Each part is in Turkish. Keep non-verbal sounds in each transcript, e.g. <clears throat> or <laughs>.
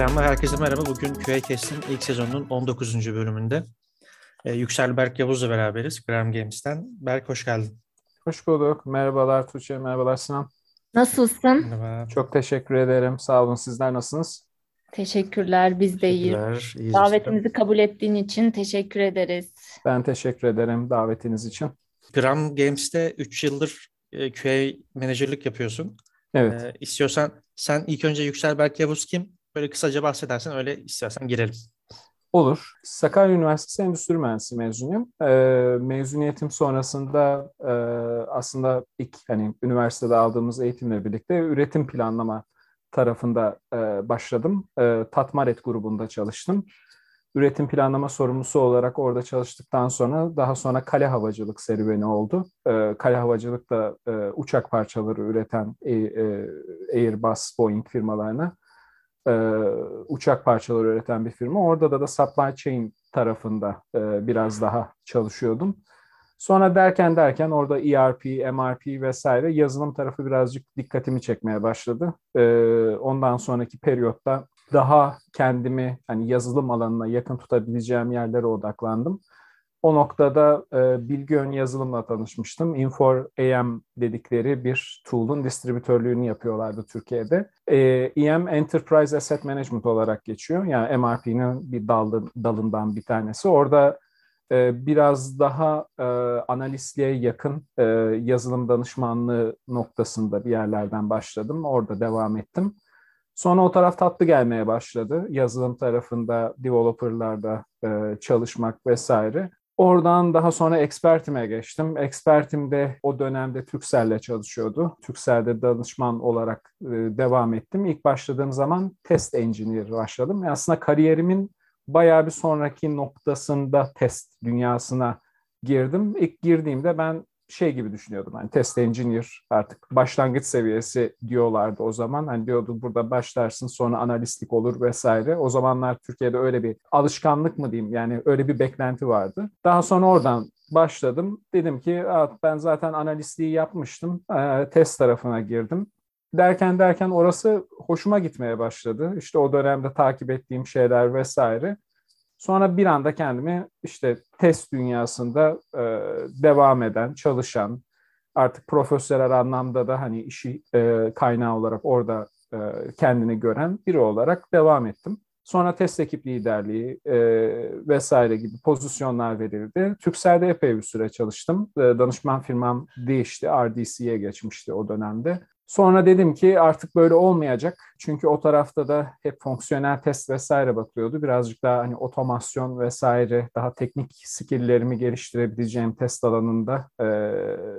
Selamlar herkese merhaba. Bugün QA Kest'in ilk sezonunun 19. bölümünde ee, Yüksel Berk Yavuz'la beraberiz Gram Games'ten. Berk hoş geldin. Hoş bulduk. Merhabalar Tuğçe, merhabalar Sinan. Nasılsın? Merhaba. Çok teşekkür ederim. Sağ olun. Sizler nasılsınız? Teşekkürler. Biz de iyiyiz. Teşekkürler. iyiyiz Davetimizi kabul ettiğin için teşekkür ederiz. Ben teşekkür ederim davetiniz için. Gram Games'te 3 yıldır e, QA menajerlik yapıyorsun. Evet. Ee, istiyorsan sen ilk önce Yüksel Berk Yavuz kim? Böyle kısaca bahsedersen öyle istersen girelim. Olur. Sakarya Üniversitesi Endüstri Mühendisliği mezunuyum. Ee, mezuniyetim sonrasında e, aslında ilk hani üniversitede aldığımız eğitimle birlikte üretim planlama tarafında e, başladım. E, Tatmaret grubunda çalıştım. Üretim planlama sorumlusu olarak orada çalıştıktan sonra daha sonra kale havacılık serüveni oldu. E, kale havacılık da e, uçak parçaları üreten e, e, Airbus, Boeing firmalarına e, uçak parçaları üreten bir firma. Orada da da supply chain tarafında e, biraz daha çalışıyordum. Sonra derken derken orada ERP, MRP vesaire yazılım tarafı birazcık dikkatimi çekmeye başladı. E, ondan sonraki periyotta daha kendimi hani yazılım alanına yakın tutabileceğim yerlere odaklandım. O noktada e, Bilgi Ön Yazılım'la tanışmıştım. Infor AM dedikleri bir tool'un distribütörlüğünü yapıyorlardı Türkiye'de. E, EM Enterprise Asset Management olarak geçiyor. Yani MRP'nin bir dalı, dalından bir tanesi. Orada e, biraz daha e, analistliğe yakın e, yazılım danışmanlığı noktasında bir yerlerden başladım. Orada devam ettim. Sonra o taraf tatlı gelmeye başladı. Yazılım tarafında, developerlarda e, çalışmak vesaire. Oradan daha sonra Expertim'e geçtim. Expertim de o dönemde Türkcell'le çalışıyordu. Türkcell'de danışman olarak e, devam ettim. İlk başladığım zaman test engineer başladım. Yani aslında kariyerimin bayağı bir sonraki noktasında test dünyasına girdim. İlk girdiğimde ben şey gibi düşünüyordum. Hani test engineer artık başlangıç seviyesi diyorlardı o zaman. Hani diyordu burada başlarsın sonra analistlik olur vesaire. O zamanlar Türkiye'de öyle bir alışkanlık mı diyeyim yani öyle bir beklenti vardı. Daha sonra oradan başladım. Dedim ki ben zaten analistliği yapmıştım. Test tarafına girdim. Derken derken orası hoşuma gitmeye başladı. İşte o dönemde takip ettiğim şeyler vesaire. Sonra bir anda kendimi işte test dünyasında e, devam eden, çalışan, artık profesyonel anlamda da hani işi e, kaynağı olarak orada e, kendini gören biri olarak devam ettim. Sonra test ekip liderliği e, vesaire gibi pozisyonlar verildi. Türkcell'de epey bir süre çalıştım. E, danışman firmam değişti. RDC'ye geçmişti o dönemde. Sonra dedim ki artık böyle olmayacak. Çünkü o tarafta da hep fonksiyonel test vesaire bakıyordu. Birazcık daha hani otomasyon vesaire daha teknik skilllerimi geliştirebileceğim test alanında e,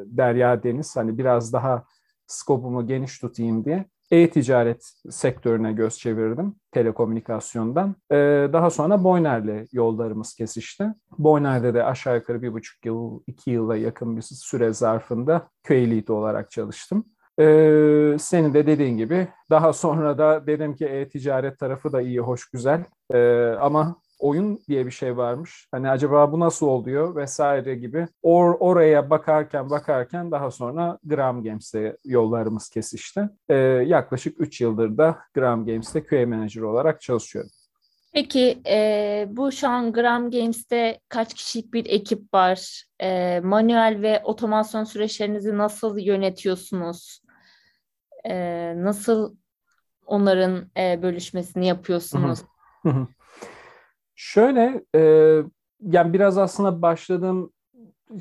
Derya Deniz hani biraz daha skopumu geniş tutayım diye e-ticaret sektörüne göz çevirdim telekomünikasyondan. Ee, daha sonra Boyner'le yollarımız kesişti. Boyner'de de aşağı yukarı bir buçuk yıl, iki yıla yakın bir süre zarfında köy lead olarak çalıştım. Ee, senin de dediğin gibi daha sonra da dedim ki e-ticaret tarafı da iyi, hoş, güzel. Ee, ama oyun diye bir şey varmış. Hani acaba bu nasıl oluyor vesaire gibi. Or oraya bakarken bakarken daha sonra Gram Games'te yollarımız kesişti. Ee, yaklaşık 3 yıldır da Gram Games'te QA Manager olarak çalışıyorum. Peki e, bu şu an Gram Games'te kaç kişilik bir ekip var? E, manuel ve otomasyon süreçlerinizi nasıl yönetiyorsunuz? E, nasıl onların e, bölüşmesini yapıyorsunuz? Şöyle, e, yani biraz aslında başladığım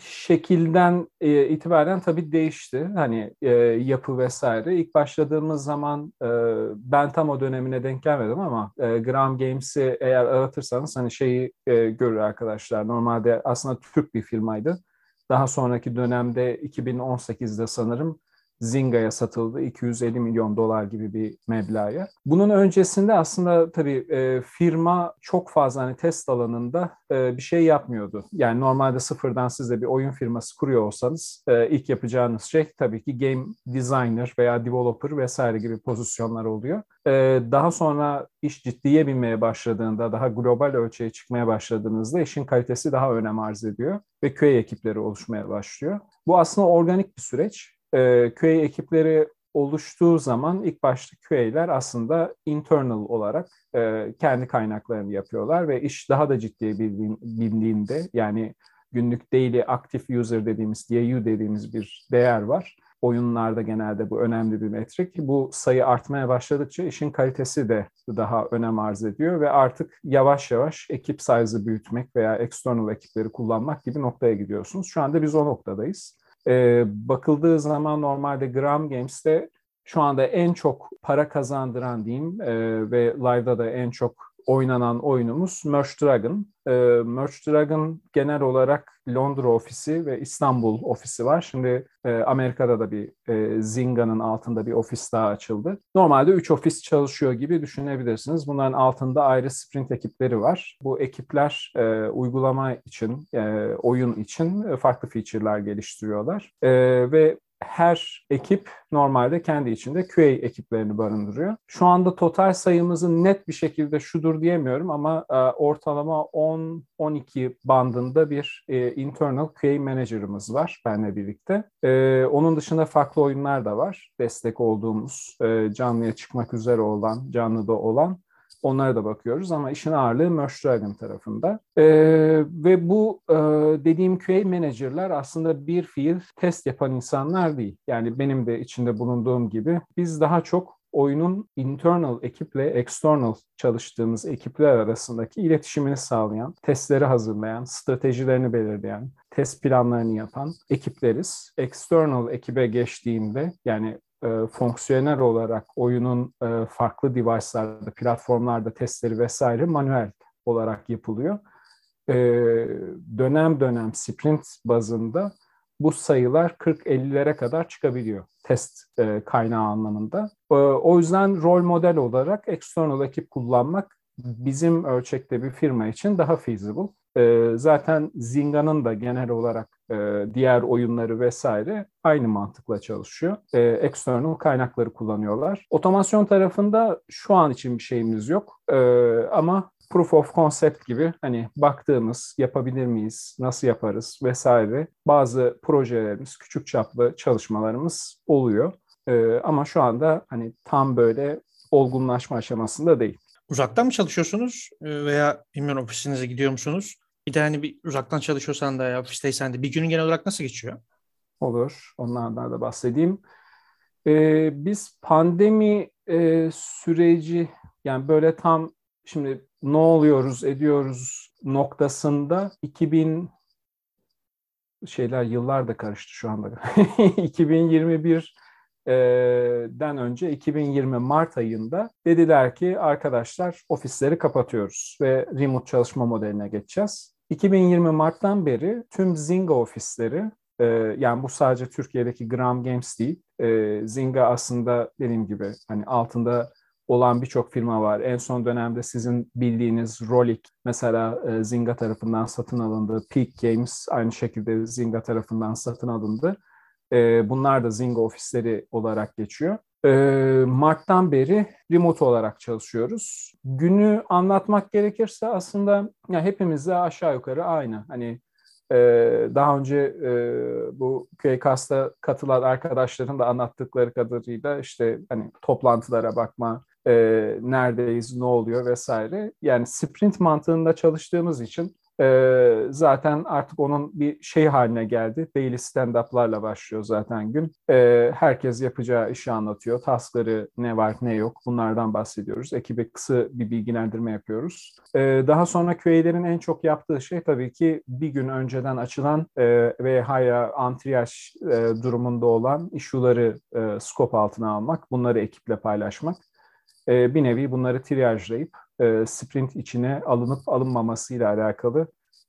şekilden e, itibaren tabii değişti. Hani e, yapı vesaire. İlk başladığımız zaman e, ben tam o dönemine denk gelmedim ama e, Gram Games'i eğer aratırsanız hani şeyi e, görür arkadaşlar. Normalde aslında Türk bir firmaydı. Daha sonraki dönemde 2018'de sanırım Zinga'ya satıldı 250 milyon dolar gibi bir meblağa. Bunun öncesinde aslında tabii e, firma çok fazla hani test alanında e, bir şey yapmıyordu. Yani normalde sıfırdan siz de bir oyun firması kuruyor olsanız e, ilk yapacağınız şey tabii ki game designer veya developer vesaire gibi pozisyonlar oluyor. E, daha sonra iş ciddiye binmeye başladığında, daha global ölçeğe çıkmaya başladığınızda işin kalitesi daha önem arz ediyor ve köy ekipleri oluşmaya başlıyor. Bu aslında organik bir süreç e, QA ekipleri oluştuğu zaman ilk başta QA'ler aslında internal olarak e, kendi kaynaklarını yapıyorlar ve iş daha da ciddiye bindiğinde yani günlük daily active user dediğimiz DAU dediğimiz bir değer var. Oyunlarda genelde bu önemli bir metrik. Bu sayı artmaya başladıkça işin kalitesi de daha önem arz ediyor ve artık yavaş yavaş ekip size'ı büyütmek veya external ekipleri kullanmak gibi noktaya gidiyorsunuz. Şu anda biz o noktadayız. Ee, bakıldığı zaman normalde Gram Games'te şu anda en çok para kazandıran diyeyim e, ve live'da da en çok oynanan oyunumuz Merge Dragon. E, Merge Dragon genel olarak Londra ofisi ve İstanbul ofisi var. Şimdi e, Amerika'da da bir e, Zinga'nın altında bir ofis daha açıldı. Normalde 3 ofis çalışıyor gibi düşünebilirsiniz. Bunların altında ayrı sprint ekipleri var. Bu ekipler e, uygulama için, e, oyun için farklı feature'lar geliştiriyorlar. E, ve her ekip normalde kendi içinde QA ekiplerini barındırıyor. Şu anda total sayımızı net bir şekilde şudur diyemiyorum ama e, ortalama 10-12 bandında bir e, internal QA manager'ımız var benle birlikte. E, onun dışında farklı oyunlar da var. Destek olduğumuz, e, canlıya çıkmak üzere olan, canlıda olan Onlara da bakıyoruz ama işin ağırlığı Dragon tarafında. Ee, ve bu e, dediğim QA manager'lar aslında bir fiil test yapan insanlar değil. Yani benim de içinde bulunduğum gibi biz daha çok oyunun internal ekiple external çalıştığımız ekipler arasındaki iletişimini sağlayan, testleri hazırlayan, stratejilerini belirleyen, test planlarını yapan ekipleriz. External ekibe geçtiğimde yani e, fonksiyonel olarak oyunun e, farklı device'larda, platformlarda testleri vesaire manuel olarak yapılıyor. E, dönem dönem sprint bazında bu sayılar 40-50'lere kadar çıkabiliyor test e, kaynağı anlamında. E, o yüzden rol model olarak external ekip kullanmak bizim ölçekte bir firma için daha feasible. E, zaten Zinga'nın da genel olarak diğer oyunları vesaire aynı mantıkla çalışıyor. E, external kaynakları kullanıyorlar. Otomasyon tarafında şu an için bir şeyimiz yok. E, ama proof of concept gibi hani baktığımız yapabilir miyiz, nasıl yaparız vesaire bazı projelerimiz, küçük çaplı çalışmalarımız oluyor. E, ama şu anda hani tam böyle olgunlaşma aşamasında değil. Uzaktan mı çalışıyorsunuz e, veya bilmiyorum ofisinize gidiyor musunuz? Bir de hani bir uzaktan çalışıyorsan da ya ofisteysen de bir günün genel olarak nasıl geçiyor? Olur. Onlardan da bahsedeyim. Ee, biz pandemi e, süreci yani böyle tam şimdi ne oluyoruz ediyoruz noktasında 2000 şeyler yıllar da karıştı şu anda. <laughs> 2021 den önce 2020 Mart ayında dediler ki arkadaşlar ofisleri kapatıyoruz ve remote çalışma modeline geçeceğiz. 2020 Mart'tan beri tüm Zynga ofisleri yani bu sadece Türkiye'deki Gram Games değil. Zynga aslında dediğim gibi hani altında olan birçok firma var. En son dönemde sizin bildiğiniz Rolik mesela Zynga tarafından satın alındı. Peak Games aynı şekilde Zynga tarafından satın alındı. E, bunlar da Zynga ofisleri olarak geçiyor. E, Mart'tan beri remote olarak çalışıyoruz. Günü anlatmak gerekirse aslında ya hepimiz de aşağı yukarı aynı. Hani e, daha önce e, bu QACast'a katılan arkadaşların da anlattıkları kadarıyla işte hani toplantılara bakma, e, neredeyiz, ne oluyor vesaire. Yani sprint mantığında çalıştığımız için ee, zaten artık onun bir şey haline geldi. Daily stand-up'larla başlıyor zaten gün. Ee, herkes yapacağı işi anlatıyor. Taskları ne var ne yok bunlardan bahsediyoruz. Ekibe kısa bir bilgilendirme yapıyoruz. Ee, daha sonra QA'lerin en çok yaptığı şey tabii ki bir gün önceden açılan e, ve hala antriyaj e, durumunda olan issue'ları e, scope altına almak. Bunları ekiple paylaşmak. Bir nevi bunları triyajlayıp e, sprint içine alınıp alınmamasıyla alakalı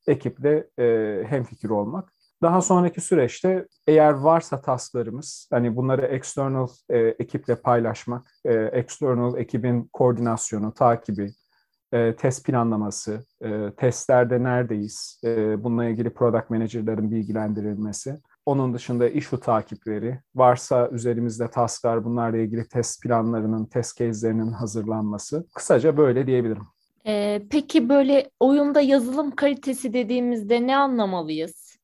ekiple e, hemfikir olmak. Daha sonraki süreçte eğer varsa tasklarımız, hani bunları external e, ekiple paylaşmak, e, external ekibin koordinasyonu, takibi, e, test planlaması, e, testlerde neredeyiz, e, bununla ilgili product manager'ların bilgilendirilmesi, onun dışında issue takipleri, varsa üzerimizde tasklar bunlarla ilgili test planlarının, test case'lerinin hazırlanması. Kısaca böyle diyebilirim. Ee, peki böyle oyunda yazılım kalitesi dediğimizde ne anlamalıyız?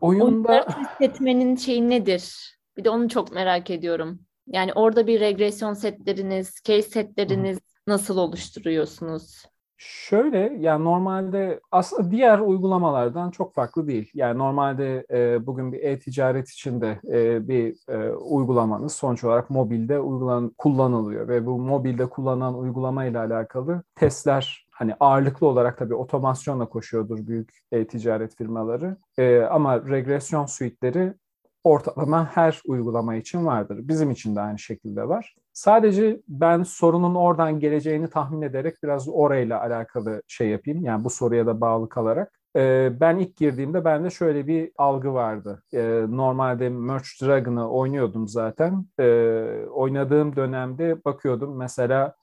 Oyunda... Oyunları test etmenin şeyi nedir? Bir de onu çok merak ediyorum. Yani orada bir regresyon setleriniz, case setleriniz nasıl oluşturuyorsunuz? Şöyle yani normalde aslında diğer uygulamalardan çok farklı değil. Yani normalde e, bugün bir e-ticaret içinde e, bir e, uygulamanız sonuç olarak mobilde uygulan kullanılıyor ve bu mobilde kullanılan uygulama ile alakalı testler hani ağırlıklı olarak tabii otomasyonla koşuyordur büyük e-ticaret firmaları. E, ama regresyon suite'leri ortalama her uygulama için vardır. Bizim için de aynı şekilde var. Sadece ben sorunun oradan geleceğini tahmin ederek biraz orayla alakalı şey yapayım. Yani bu soruya da bağlı kalarak. Ee, ben ilk girdiğimde bende şöyle bir algı vardı. Ee, normalde Merge Dragon'ı oynuyordum zaten. Ee, oynadığım dönemde bakıyordum mesela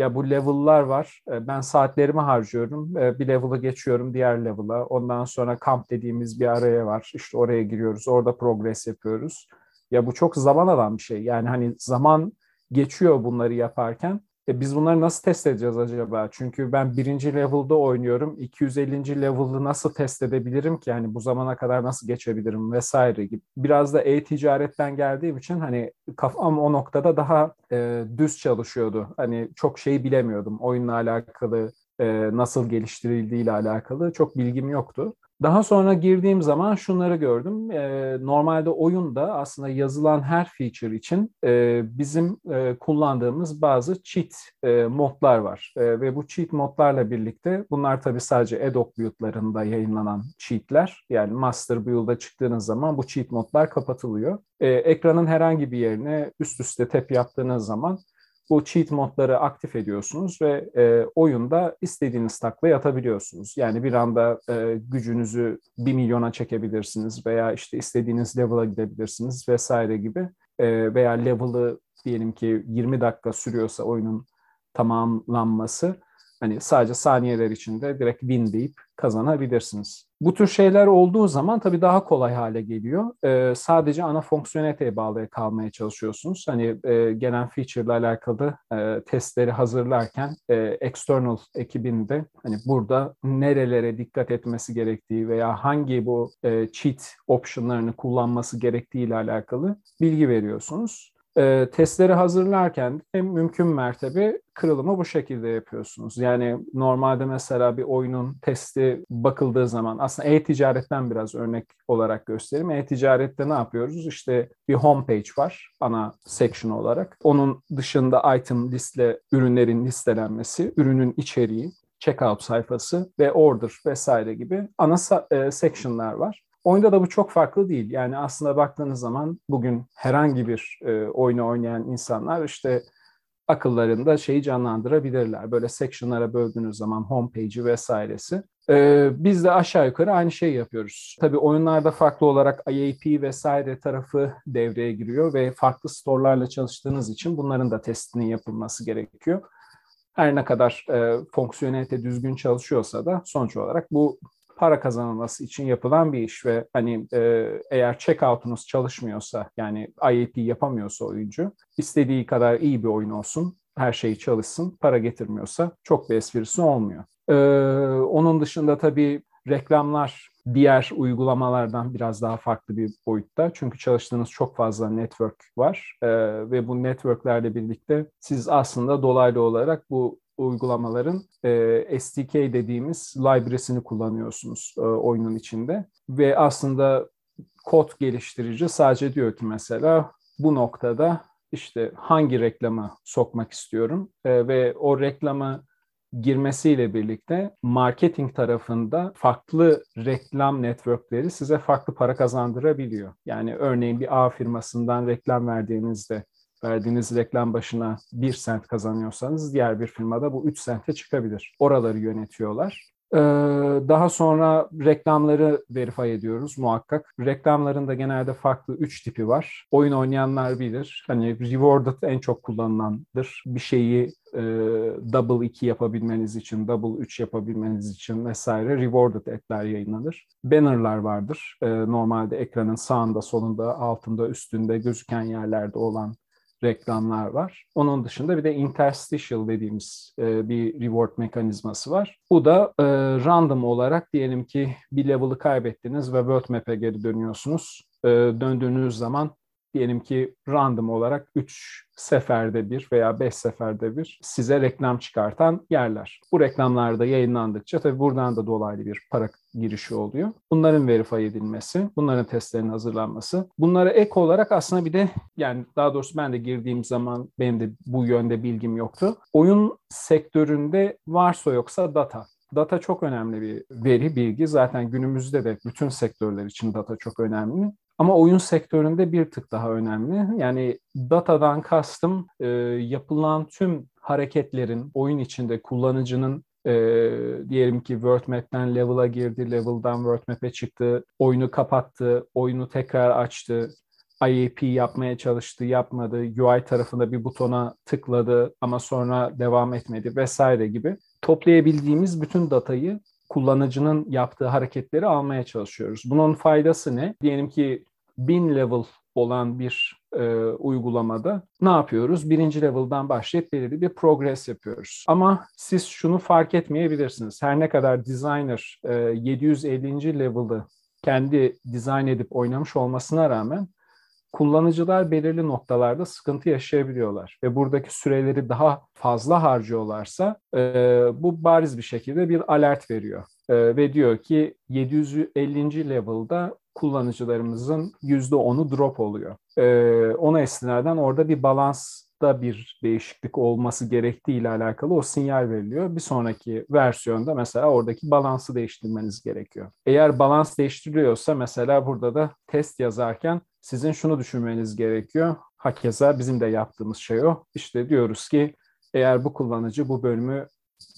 ya bu level'lar var. Ben saatlerimi harcıyorum. Bir level'ı geçiyorum diğer level'a. Ondan sonra kamp dediğimiz bir araya var. İşte oraya giriyoruz. Orada progress yapıyoruz. Ya bu çok zaman alan bir şey. Yani hani zaman geçiyor bunları yaparken. E biz bunları nasıl test edeceğiz acaba? Çünkü ben birinci level'da oynuyorum. 250. level'ı nasıl test edebilirim ki? Yani bu zamana kadar nasıl geçebilirim vesaire gibi. Biraz da e-ticaretten geldiğim için hani kafam o noktada daha e, düz çalışıyordu. Hani çok şey bilemiyordum. Oyunla alakalı, e, nasıl geliştirildiği ile alakalı çok bilgim yoktu. Daha sonra girdiğim zaman şunları gördüm. E, normalde oyunda aslında yazılan her feature için e, bizim e, kullandığımız bazı cheat e, modlar var. E, ve bu cheat modlarla birlikte bunlar tabii sadece Adobe build'larında yayınlanan cheatler. Yani master build'a çıktığınız zaman bu cheat modlar kapatılıyor. E, ekranın herhangi bir yerine üst üste tep yaptığınız zaman bu cheat modları aktif ediyorsunuz ve e, oyunda istediğiniz taklayı atabiliyorsunuz. Yani bir anda e, gücünüzü bir milyona çekebilirsiniz veya işte istediğiniz level'a gidebilirsiniz vesaire gibi. E, veya level'ı diyelim ki 20 dakika sürüyorsa oyunun tamamlanması hani sadece saniyeler içinde direkt win deyip kazanabilirsiniz. Bu tür şeyler olduğu zaman tabii daha kolay hale geliyor. Ee, sadece ana fonksiyoneliteye bağlı kalmaya çalışıyorsunuz. Hani e, gelen feature ile alakalı e, testleri hazırlarken e, external ekibinde hani burada nerelere dikkat etmesi gerektiği veya hangi bu e, cheat optionlarını kullanması gerektiği ile alakalı bilgi veriyorsunuz e, testleri hazırlarken de mümkün mertebe kırılımı bu şekilde yapıyorsunuz. Yani normalde mesela bir oyunun testi bakıldığı zaman aslında e-ticaretten biraz örnek olarak göstereyim. E-ticarette ne yapıyoruz? İşte bir homepage var ana section olarak. Onun dışında item listle ürünlerin listelenmesi, ürünün içeriği, checkout sayfası ve order vesaire gibi ana e, section'lar var. Oyunda da bu çok farklı değil. Yani aslında baktığınız zaman bugün herhangi bir e, oyunu oynayan insanlar işte akıllarında şeyi canlandırabilirler. Böyle section'lara böldüğünüz zaman homepage'i vesairesi. Ee, biz de aşağı yukarı aynı şeyi yapıyoruz. Tabii oyunlarda farklı olarak IAP vesaire tarafı devreye giriyor ve farklı store'larla çalıştığınız için bunların da testinin yapılması gerekiyor. Her ne kadar e, fonksiyonelite düzgün çalışıyorsa da sonuç olarak bu para kazanılması için yapılan bir iş ve hani e, eğer checkout'unuz çalışmıyorsa yani IAP yapamıyorsa oyuncu istediği kadar iyi bir oyun olsun her şey çalışsın para getirmiyorsa çok bir esprisi olmuyor. Ee, onun dışında tabii reklamlar diğer uygulamalardan biraz daha farklı bir boyutta. Çünkü çalıştığınız çok fazla network var ee, ve bu networklerle birlikte siz aslında dolaylı olarak bu uygulamaların e, SDK dediğimiz library'sini kullanıyorsunuz e, oyunun içinde. Ve aslında kod geliştirici sadece diyor ki mesela bu noktada işte hangi reklamı sokmak istiyorum e, ve o reklamı girmesiyle birlikte marketing tarafında farklı reklam networkleri size farklı para kazandırabiliyor. Yani örneğin bir A firmasından reklam verdiğinizde verdiğiniz reklam başına bir sent kazanıyorsanız diğer bir firmada bu üç sente çıkabilir. Oraları yönetiyorlar. Ee, daha sonra reklamları verify ediyoruz muhakkak. Reklamların da genelde farklı üç tipi var. Oyun oynayanlar bilir. Hani rewarded en çok kullanılandır. Bir şeyi e, double 2 yapabilmeniz için, double 3 yapabilmeniz için vesaire rewarded etler yayınlanır. Bannerlar vardır. E, normalde ekranın sağında, solunda, altında, üstünde gözüken yerlerde olan reklamlar var. Onun dışında bir de interstitial dediğimiz e, bir reward mekanizması var. Bu da e, random olarak diyelim ki bir level'ı kaybettiniz ve world map'e geri dönüyorsunuz. E, döndüğünüz zaman diyelim ki random olarak 3 seferde bir veya 5 seferde bir size reklam çıkartan yerler. Bu reklamlarda yayınlandıkça tabii buradan da dolaylı bir para girişi oluyor. Bunların verify edilmesi, bunların testlerinin hazırlanması. Bunlara ek olarak aslında bir de yani daha doğrusu ben de girdiğim zaman benim de bu yönde bilgim yoktu. Oyun sektöründe varsa yoksa data. Data çok önemli bir veri, bilgi. Zaten günümüzde de bütün sektörler için data çok önemli. Ama oyun sektöründe bir tık daha önemli. Yani datadan kastım e, yapılan tüm hareketlerin oyun içinde kullanıcının e, diyelim ki World Map'ten level'a girdi, level'dan World Map'e çıktı, oyunu kapattı, oyunu tekrar açtı, IAP yapmaya çalıştı, yapmadı, UI tarafında bir butona tıkladı ama sonra devam etmedi vesaire gibi toplayabildiğimiz bütün datayı kullanıcının yaptığı hareketleri almaya çalışıyoruz. Bunun faydası ne? Diyelim ki 1000 level olan bir e, uygulamada ne yapıyoruz? Birinci level'dan başlayıp belirli bir progress yapıyoruz. Ama siz şunu fark etmeyebilirsiniz. Her ne kadar designer e, 750. level'ı kendi dizayn edip oynamış olmasına rağmen kullanıcılar belirli noktalarda sıkıntı yaşayabiliyorlar ve buradaki süreleri daha fazla harcıyorlarsa e, bu bariz bir şekilde bir alert veriyor e, ve diyor ki 750. level'da kullanıcılarımızın %10'u drop oluyor. E, ona istinaden orada bir balans da bir değişiklik olması gerektiği ile alakalı o sinyal veriliyor. Bir sonraki versiyonda mesela oradaki balansı değiştirmeniz gerekiyor. Eğer balans değiştiriliyorsa mesela burada da test yazarken sizin şunu düşünmeniz gerekiyor. Hakeza bizim de yaptığımız şey o. İşte diyoruz ki eğer bu kullanıcı bu bölümü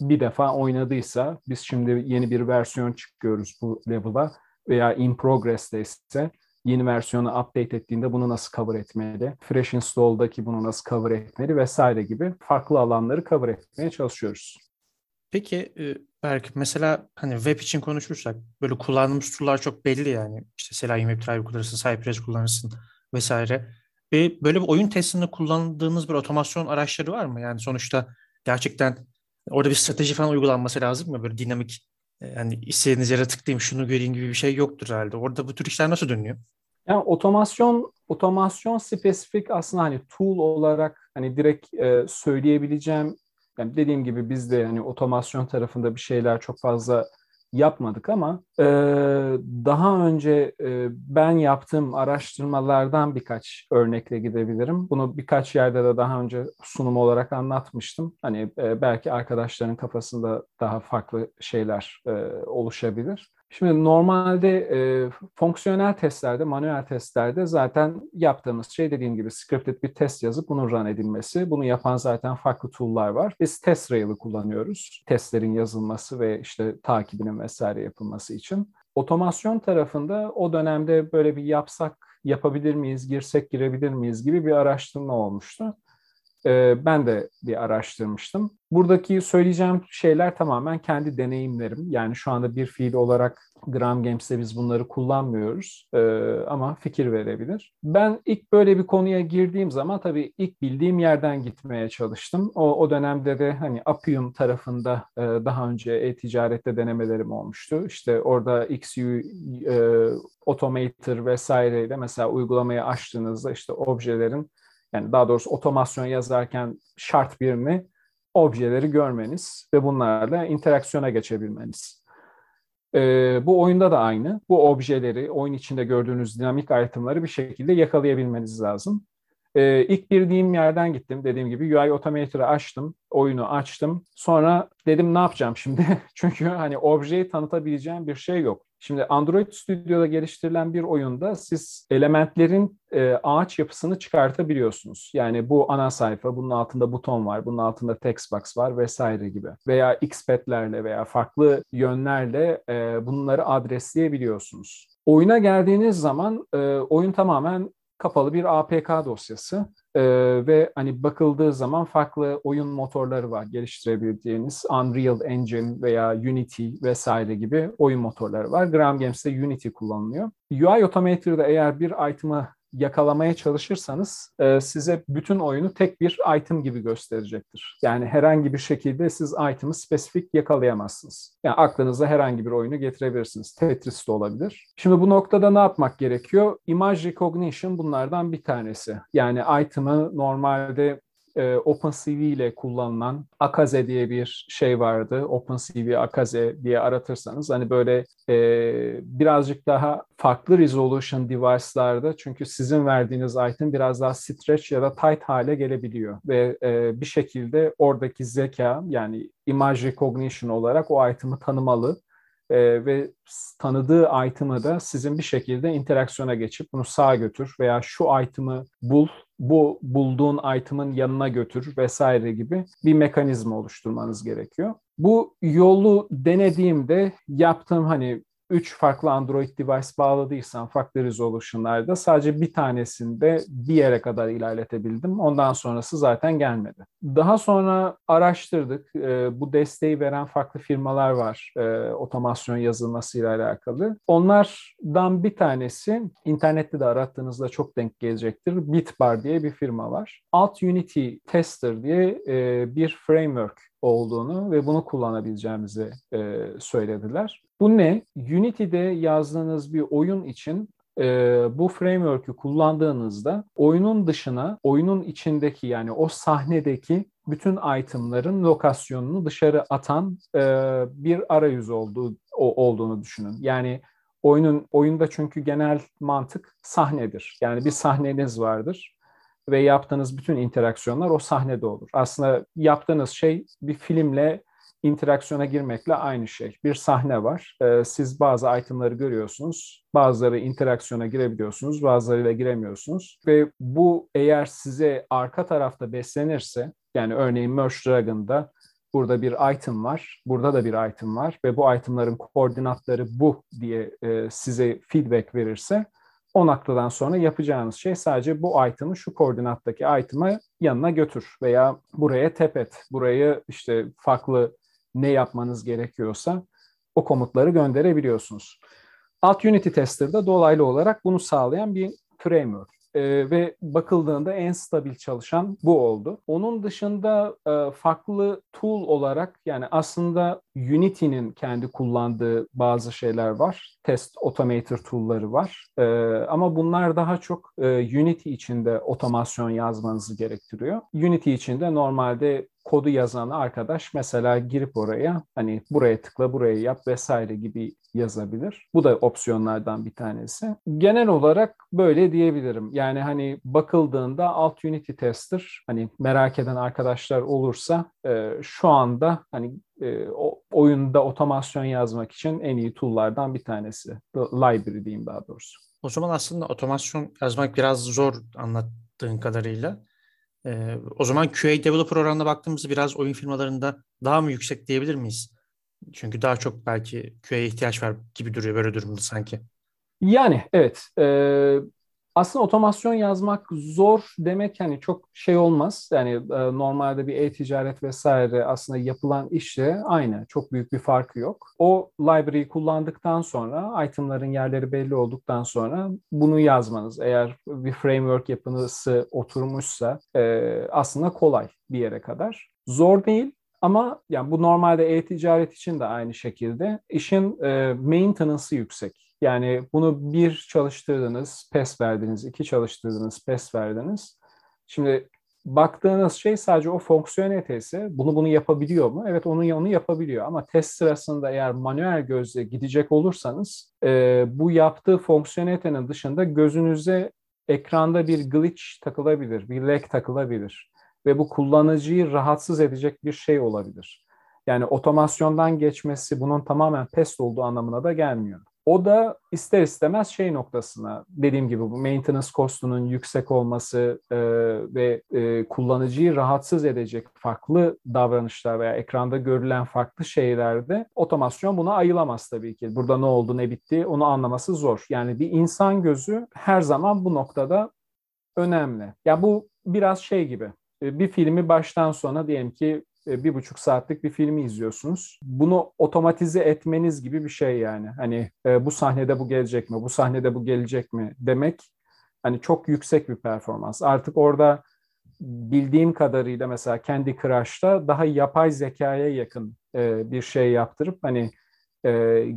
bir defa oynadıysa biz şimdi yeni bir versiyon çıkıyoruz bu level'a veya in progress'te ise yeni versiyonu update ettiğinde bunu nasıl cover etmeli, fresh install'daki bunu nasıl cover etmeli vesaire gibi farklı alanları cover etmeye çalışıyoruz. Peki e, belki mesela hani web için konuşursak böyle kullandığımız tool'lar çok belli yani. İşte Selenium WebDriver kullanırsın, Cypress kullanırsın vesaire. Ve böyle bir oyun testinde kullandığınız bir otomasyon araçları var mı? Yani sonuçta gerçekten orada bir strateji falan uygulanması lazım mı? Böyle dinamik e, yani istediğiniz yere tıklayayım şunu göreyim gibi bir şey yoktur herhalde. Orada bu tür işler nasıl dönüyor? Yani otomasyon otomasyon spesifik aslında hani tool olarak hani direkt e, söyleyebileceğim yani dediğim gibi biz de hani otomasyon tarafında bir şeyler çok fazla yapmadık ama e, daha önce e, ben yaptığım araştırmalardan birkaç örnekle gidebilirim. Bunu birkaç yerde de daha önce sunum olarak anlatmıştım. Hani e, belki arkadaşların kafasında daha farklı şeyler e, oluşabilir. Şimdi normalde e, fonksiyonel testlerde, manuel testlerde zaten yaptığımız şey dediğim gibi scripted bir test yazıp bunun run edilmesi. Bunu yapan zaten farklı tool'lar var. Biz test rail'ı kullanıyoruz. Testlerin yazılması ve işte takibinin vesaire yapılması için. Otomasyon tarafında o dönemde böyle bir yapsak yapabilir miyiz, girsek girebilir miyiz gibi bir araştırma olmuştu. Ee, ben de bir araştırmıştım. Buradaki söyleyeceğim şeyler tamamen kendi deneyimlerim. Yani şu anda bir fiil olarak Gram Games'te biz bunları kullanmıyoruz ee, ama fikir verebilir. Ben ilk böyle bir konuya girdiğim zaman tabii ilk bildiğim yerden gitmeye çalıştım. O, o dönemde de hani Appium tarafında e, daha önce e-ticarette denemelerim olmuştu. İşte orada XU e, Automator vesaireyle mesela uygulamayı açtığınızda işte objelerin yani daha doğrusu otomasyon yazarken şart birini objeleri görmeniz ve bunlarla interaksiyona geçebilmeniz. Ee, bu oyunda da aynı. Bu objeleri, oyun içinde gördüğünüz dinamik itemları bir şekilde yakalayabilmeniz lazım. Ee, ilk bildiğim yerden gittim. Dediğim gibi UI Automator'ı açtım, oyunu açtım. Sonra dedim ne yapacağım şimdi? <laughs> Çünkü hani objeyi tanıtabileceğim bir şey yok. Şimdi Android Studio'da geliştirilen bir oyunda siz elementlerin e, ağaç yapısını çıkartabiliyorsunuz. Yani bu ana sayfa, bunun altında buton var, bunun altında text box var vesaire gibi. Veya xpad'lerle veya farklı yönlerle e, bunları adresleyebiliyorsunuz. Oyuna geldiğiniz zaman e, oyun tamamen kapalı bir APK dosyası ee, ve hani bakıldığı zaman farklı oyun motorları var geliştirebildiğiniz Unreal Engine veya Unity vesaire gibi oyun motorları var. Gram Games'te Unity kullanılıyor. UI Automator'da eğer bir item'ı yakalamaya çalışırsanız e, size bütün oyunu tek bir item gibi gösterecektir. Yani herhangi bir şekilde siz item'ı spesifik yakalayamazsınız. Yani aklınıza herhangi bir oyunu getirebilirsiniz. Tetris de olabilir. Şimdi bu noktada ne yapmak gerekiyor? Image recognition bunlardan bir tanesi. Yani item'ı normalde e, OpenCV ile kullanılan Akaze diye bir şey vardı. OpenCV Akaze diye aratırsanız hani böyle e, birazcık daha farklı resolution device'larda çünkü sizin verdiğiniz item biraz daha stretch ya da tight hale gelebiliyor ve e, bir şekilde oradaki zeka yani image recognition olarak o item'ı tanımalı e, ve tanıdığı item'ı da sizin bir şekilde interaksiyona geçip bunu sağa götür veya şu item'ı bul, bu bulduğun item'ın yanına götür vesaire gibi bir mekanizma oluşturmanız gerekiyor. Bu yolu denediğimde yaptığım hani 3 farklı Android device bağladıysan farklı resolution'larda sadece bir tanesinde bir yere kadar ilerletebildim. Ondan sonrası zaten gelmedi. Daha sonra araştırdık. E, bu desteği veren farklı firmalar var e, otomasyon yazılmasıyla alakalı. Onlardan bir tanesi internette de arattığınızda çok denk gelecektir. Bitbar diye bir firma var. Alt Unity Tester diye e, bir framework olduğunu ve bunu kullanabileceğimizi e, söylediler. Bu ne? Unity'de yazdığınız bir oyun için e, bu framework'ü kullandığınızda oyunun dışına, oyunun içindeki yani o sahnedeki bütün itemların lokasyonunu dışarı atan e, bir arayüz olduğu o, olduğunu düşünün. Yani oyunun oyunda çünkü genel mantık sahnedir. Yani bir sahneniz vardır ve yaptığınız bütün interaksiyonlar o sahnede olur. Aslında yaptığınız şey bir filmle interaksiyona girmekle aynı şey. Bir sahne var. Ee, siz bazı itemları görüyorsunuz. Bazıları interaksiyona girebiliyorsunuz, bazılarıyla giremiyorsunuz. Ve bu eğer size arka tarafta beslenirse, yani örneğin Merge Dragon'da burada bir item var, burada da bir item var ve bu itemların koordinatları bu diye e, size feedback verirse o noktadan sonra yapacağınız şey sadece bu item'ı şu koordinattaki item'ı yanına götür veya buraya tepet, burayı işte farklı ne yapmanız gerekiyorsa o komutları gönderebiliyorsunuz. Alt Unity Tester'da dolaylı olarak bunu sağlayan bir framework e, ve bakıldığında en stabil çalışan bu oldu. Onun dışında e, farklı tool olarak yani aslında Unity'nin kendi kullandığı bazı şeyler var. Test Automator tool'ları var. E, ama bunlar daha çok e, Unity içinde otomasyon yazmanızı gerektiriyor. Unity içinde normalde kodu yazan arkadaş mesela girip oraya hani buraya tıkla buraya yap vesaire gibi yazabilir. Bu da opsiyonlardan bir tanesi. Genel olarak böyle diyebilirim. Yani hani bakıldığında alt Unity Tester hani merak eden arkadaşlar olursa e, şu anda hani e, o, oyunda otomasyon yazmak için en iyi tool'lardan bir tanesi. Library diyeyim daha doğrusu. O zaman aslında otomasyon yazmak biraz zor anlattığın kadarıyla. Ee, o zaman QA developer oranına baktığımızda biraz oyun firmalarında daha mı yüksek diyebilir miyiz? Çünkü daha çok belki QA'ya ihtiyaç var gibi duruyor böyle durumda sanki. Yani evet. E, aslında otomasyon yazmak zor demek hani çok şey olmaz. Yani e, normalde bir e-ticaret vesaire aslında yapılan işle aynı. Çok büyük bir farkı yok. O library'i kullandıktan sonra itemların yerleri belli olduktan sonra bunu yazmanız eğer bir framework yapınızı oturmuşsa e, aslında kolay bir yere kadar. Zor değil ama yani bu normalde e-ticaret için de aynı şekilde işin e, maintenance'ı yüksek. Yani bunu bir çalıştırdınız, PES verdiniz, iki çalıştırdınız, PES verdiniz. Şimdi baktığınız şey sadece o fonksiyonelitesi. Bunu bunu yapabiliyor mu? Evet onu onu yapabiliyor ama test sırasında eğer manuel gözle gidecek olursanız e, bu yaptığı fonksiyonelitenin dışında gözünüze ekranda bir glitch takılabilir, bir lag takılabilir ve bu kullanıcıyı rahatsız edecek bir şey olabilir. Yani otomasyondan geçmesi bunun tamamen pest olduğu anlamına da gelmiyor. O da ister istemez şey noktasına dediğim gibi bu maintenance kostunun yüksek olması e, ve e, kullanıcıyı rahatsız edecek farklı davranışlar veya ekranda görülen farklı şeylerde otomasyon buna ayılamaz tabii ki. Burada ne oldu ne bitti onu anlaması zor. Yani bir insan gözü her zaman bu noktada önemli. Ya bu biraz şey gibi e, bir filmi baştan sona diyelim ki bir buçuk saatlik bir filmi izliyorsunuz. Bunu otomatize etmeniz gibi bir şey yani. Hani e, bu sahnede bu gelecek mi, bu sahnede bu gelecek mi demek Hani çok yüksek bir performans. Artık orada bildiğim kadarıyla mesela kendi Crush'ta daha yapay zekaya yakın e, bir şey yaptırıp hani e,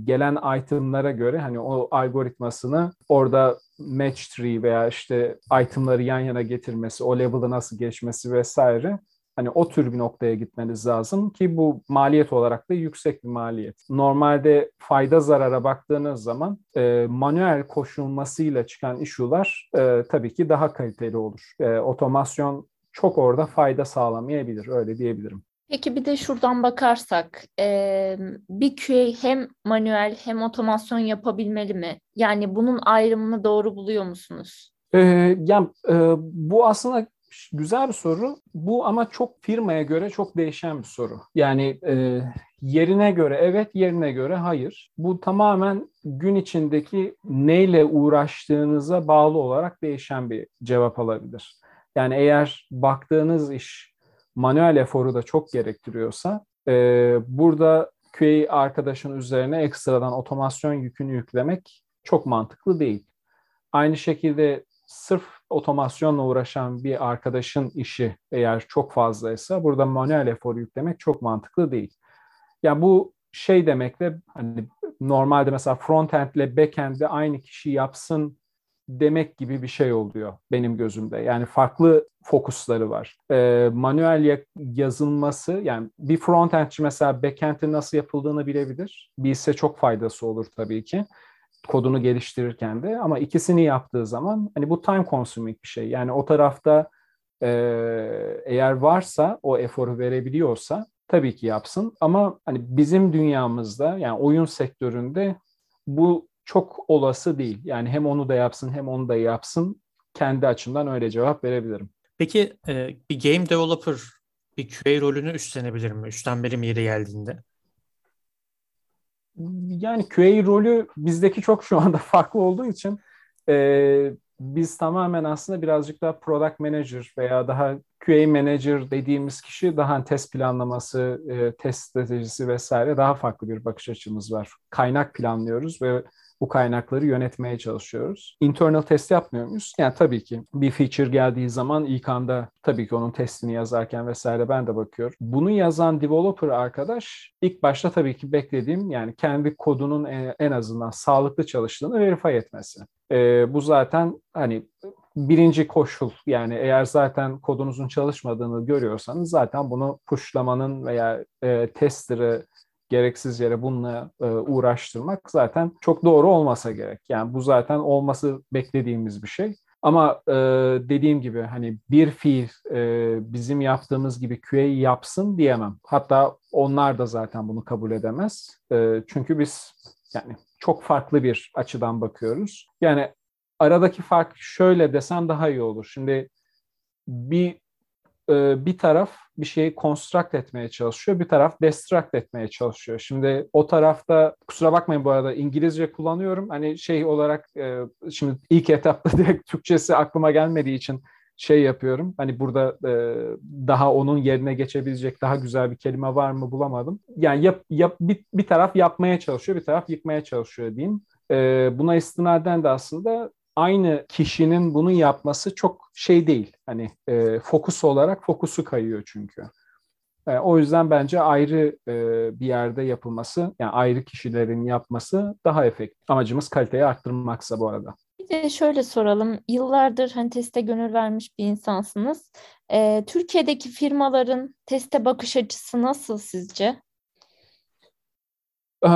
gelen itemlara göre hani o algoritmasını orada match tree veya işte itemları yan yana getirmesi, o level'ı nasıl geçmesi vesaire Hani o tür bir noktaya gitmeniz lazım ki bu maliyet olarak da yüksek bir maliyet. Normalde fayda zarara baktığınız zaman e, manuel koşulmasıyla çıkan issue'lar e, tabii ki daha kaliteli olur. E, otomasyon çok orada fayda sağlamayabilir, öyle diyebilirim. Peki bir de şuradan bakarsak e, bir QA hem manuel hem otomasyon yapabilmeli mi? Yani bunun ayrımını doğru buluyor musunuz? E, yani e, bu aslında güzel bir soru. Bu ama çok firmaya göre çok değişen bir soru. Yani e, yerine göre evet, yerine göre hayır. Bu tamamen gün içindeki neyle uğraştığınıza bağlı olarak değişen bir cevap alabilir. Yani eğer baktığınız iş manuel eforu da çok gerektiriyorsa e, burada QA arkadaşın üzerine ekstradan otomasyon yükünü yüklemek çok mantıklı değil. Aynı şekilde sırf otomasyonla uğraşan bir arkadaşın işi eğer çok fazlaysa burada manuel efor yüklemek çok mantıklı değil. Yani bu şey demekle hani normalde mesela front-end ile back-end'de aynı kişi yapsın demek gibi bir şey oluyor benim gözümde. Yani farklı fokusları var. E, manuel yazılması yani bir front-endçi mesela back-end'in nasıl yapıldığını bilebilir. Bilse çok faydası olur tabii ki kodunu geliştirirken de ama ikisini yaptığı zaman hani bu time consuming bir şey. Yani o tarafta e, eğer varsa o eforu verebiliyorsa tabii ki yapsın ama hani bizim dünyamızda yani oyun sektöründe bu çok olası değil. Yani hem onu da yapsın hem onu da yapsın. Kendi açımdan öyle cevap verebilirim. Peki e, bir game developer bir QA rolünü üstlenebilir mi? Üstlenmeli mi yeri geldiğinde? Yani QA rolü bizdeki çok şu anda <laughs> farklı olduğu için e, biz tamamen aslında birazcık daha product manager veya daha QA manager dediğimiz kişi daha test planlaması, e, test stratejisi vesaire daha farklı bir bakış açımız var. Kaynak planlıyoruz ve bu kaynakları yönetmeye çalışıyoruz. Internal test yapmıyor muyuz? Yani tabii ki bir feature geldiği zaman ilk anda tabii ki onun testini yazarken vesaire ben de bakıyorum. Bunu yazan developer arkadaş ilk başta tabii ki beklediğim yani kendi kodunun en azından sağlıklı çalıştığını verify etmesi. Ee, bu zaten hani birinci koşul yani eğer zaten kodunuzun çalışmadığını görüyorsanız zaten bunu pushlamanın veya e, tester'ı gereksiz yere bununla e, uğraştırmak zaten çok doğru olmasa gerek. Yani bu zaten olması beklediğimiz bir şey. Ama e, dediğim gibi hani bir fiil e, bizim yaptığımız gibi QA yapsın diyemem. Hatta onlar da zaten bunu kabul edemez. E, çünkü biz yani çok farklı bir açıdan bakıyoruz. Yani aradaki fark şöyle desem daha iyi olur. Şimdi bir e, bir taraf bir şeyi construct etmeye çalışıyor, bir taraf destruct etmeye çalışıyor. Şimdi o tarafta kusura bakmayın bu arada İngilizce kullanıyorum. Hani şey olarak e, şimdi ilk etapta <laughs> direkt Türkçesi aklıma gelmediği için şey yapıyorum. Hani burada e, daha onun yerine geçebilecek daha güzel bir kelime var mı bulamadım. Yani yap, yap bir, bir taraf yapmaya çalışıyor, bir taraf yıkmaya çalışıyor diyeyim. E, buna istinaden de aslında aynı kişinin bunu yapması çok şey değil. Hani e, fokus olarak fokusu kayıyor çünkü. E, o yüzden bence ayrı e, bir yerde yapılması, yani ayrı kişilerin yapması daha efektif. Amacımız kaliteyi arttırmaksa bu arada. Bir de şöyle soralım. Yıllardır hani teste gönül vermiş bir insansınız. E, Türkiye'deki firmaların teste bakış açısı nasıl sizce? Ee,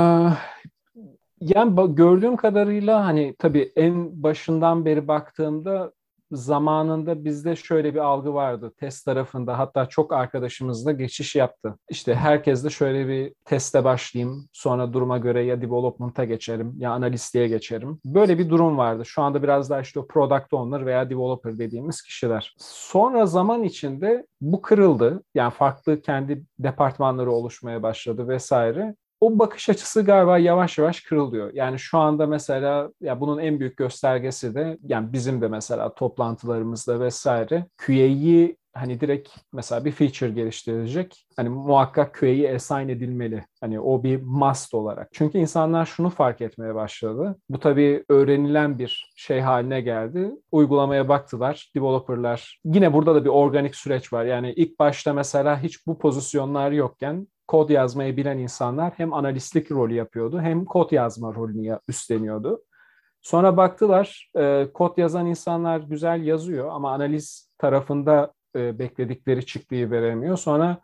yani gördüğüm kadarıyla hani tabii en başından beri baktığımda zamanında bizde şöyle bir algı vardı test tarafında hatta çok arkadaşımız da geçiş yaptı. İşte herkes de şöyle bir teste başlayayım sonra duruma göre ya development'a geçerim ya analistliğe geçerim. Böyle bir durum vardı. Şu anda biraz daha işte o product owner veya developer dediğimiz kişiler. Sonra zaman içinde bu kırıldı. Yani farklı kendi departmanları oluşmaya başladı vesaire o bakış açısı galiba yavaş yavaş kırılıyor. Yani şu anda mesela ya bunun en büyük göstergesi de yani bizim de mesela toplantılarımızda vesaire QA'yi hani direkt mesela bir feature geliştirilecek. Hani muhakkak QA'yı assign edilmeli. Hani o bir must olarak. Çünkü insanlar şunu fark etmeye başladı. Bu tabii öğrenilen bir şey haline geldi. Uygulamaya baktılar. Developerlar yine burada da bir organik süreç var. Yani ilk başta mesela hiç bu pozisyonlar yokken kod yazmayı bilen insanlar hem analistlik rolü yapıyordu hem kod yazma rolünü üstleniyordu. Sonra baktılar e, kod yazan insanlar güzel yazıyor ama analiz tarafında e, bekledikleri çıktığı veremiyor. Sonra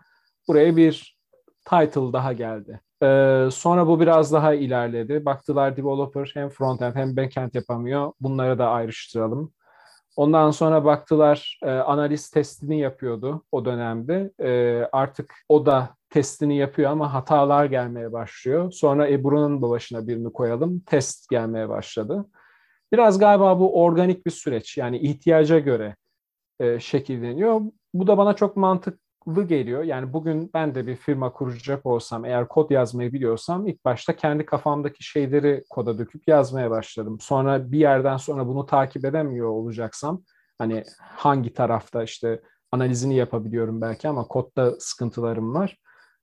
buraya bir title daha geldi. E, sonra bu biraz daha ilerledi. Baktılar developer hem frontend hem backend yapamıyor. Bunları da ayrıştıralım. Ondan sonra baktılar e, analiz testini yapıyordu o dönemde. E, artık o da testini yapıyor ama hatalar gelmeye başlıyor. Sonra Ebru'nun başına birini koyalım. Test gelmeye başladı. Biraz galiba bu organik bir süreç. Yani ihtiyaca göre e, şekilleniyor. Bu da bana çok mantıklı geliyor. Yani bugün ben de bir firma kuracak olsam, eğer kod yazmayı biliyorsam ilk başta kendi kafamdaki şeyleri koda döküp yazmaya başladım. Sonra bir yerden sonra bunu takip edemiyor olacaksam, hani hangi tarafta işte analizini yapabiliyorum belki ama kodda sıkıntılarım var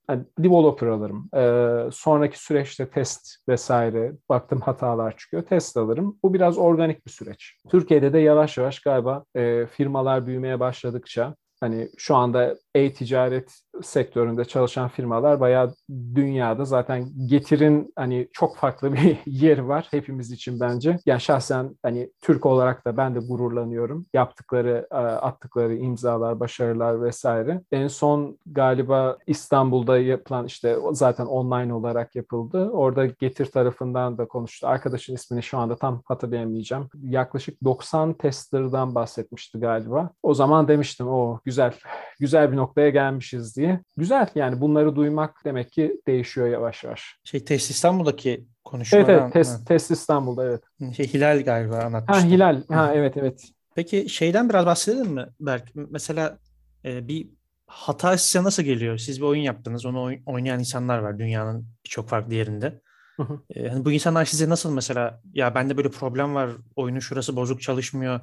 yani developer alırım. Ee, sonraki süreçte test vesaire baktım hatalar çıkıyor. Test alırım. Bu biraz organik bir süreç. Türkiye'de de yavaş yavaş galiba e, firmalar büyümeye başladıkça hani şu anda e-ticaret sektöründe çalışan firmalar bayağı dünyada zaten getirin hani çok farklı bir <laughs> yer var hepimiz için bence. Yani şahsen hani Türk olarak da ben de gururlanıyorum. Yaptıkları, e, attıkları imzalar, başarılar vesaire. En son galiba İstanbul'da yapılan işte zaten online olarak yapıldı. Orada Getir tarafından da konuştu. Arkadaşın ismini şu anda tam hatırlayamayacağım. Yaklaşık 90 tester'dan bahsetmişti galiba. O zaman demiştim o güzel güzel bir noktaya gelmişiz diye. Güzel yani bunları duymak demek ki değişiyor yavaş yavaş. Şey Test İstanbul'daki konuşmadan. Evet evet Test, test İstanbul'da evet. Şey Hilal galiba anlatmıştı. Ha Hilal ha evet evet. Peki şeyden biraz bahsedelim mi Berk? Mesela e, bir hata size nasıl geliyor? Siz bir oyun yaptınız, onu oynayan insanlar var dünyanın birçok farklı yerinde. Hı hı. E, hani bu insanlar size nasıl mesela ya bende böyle problem var, oyunun şurası bozuk çalışmıyor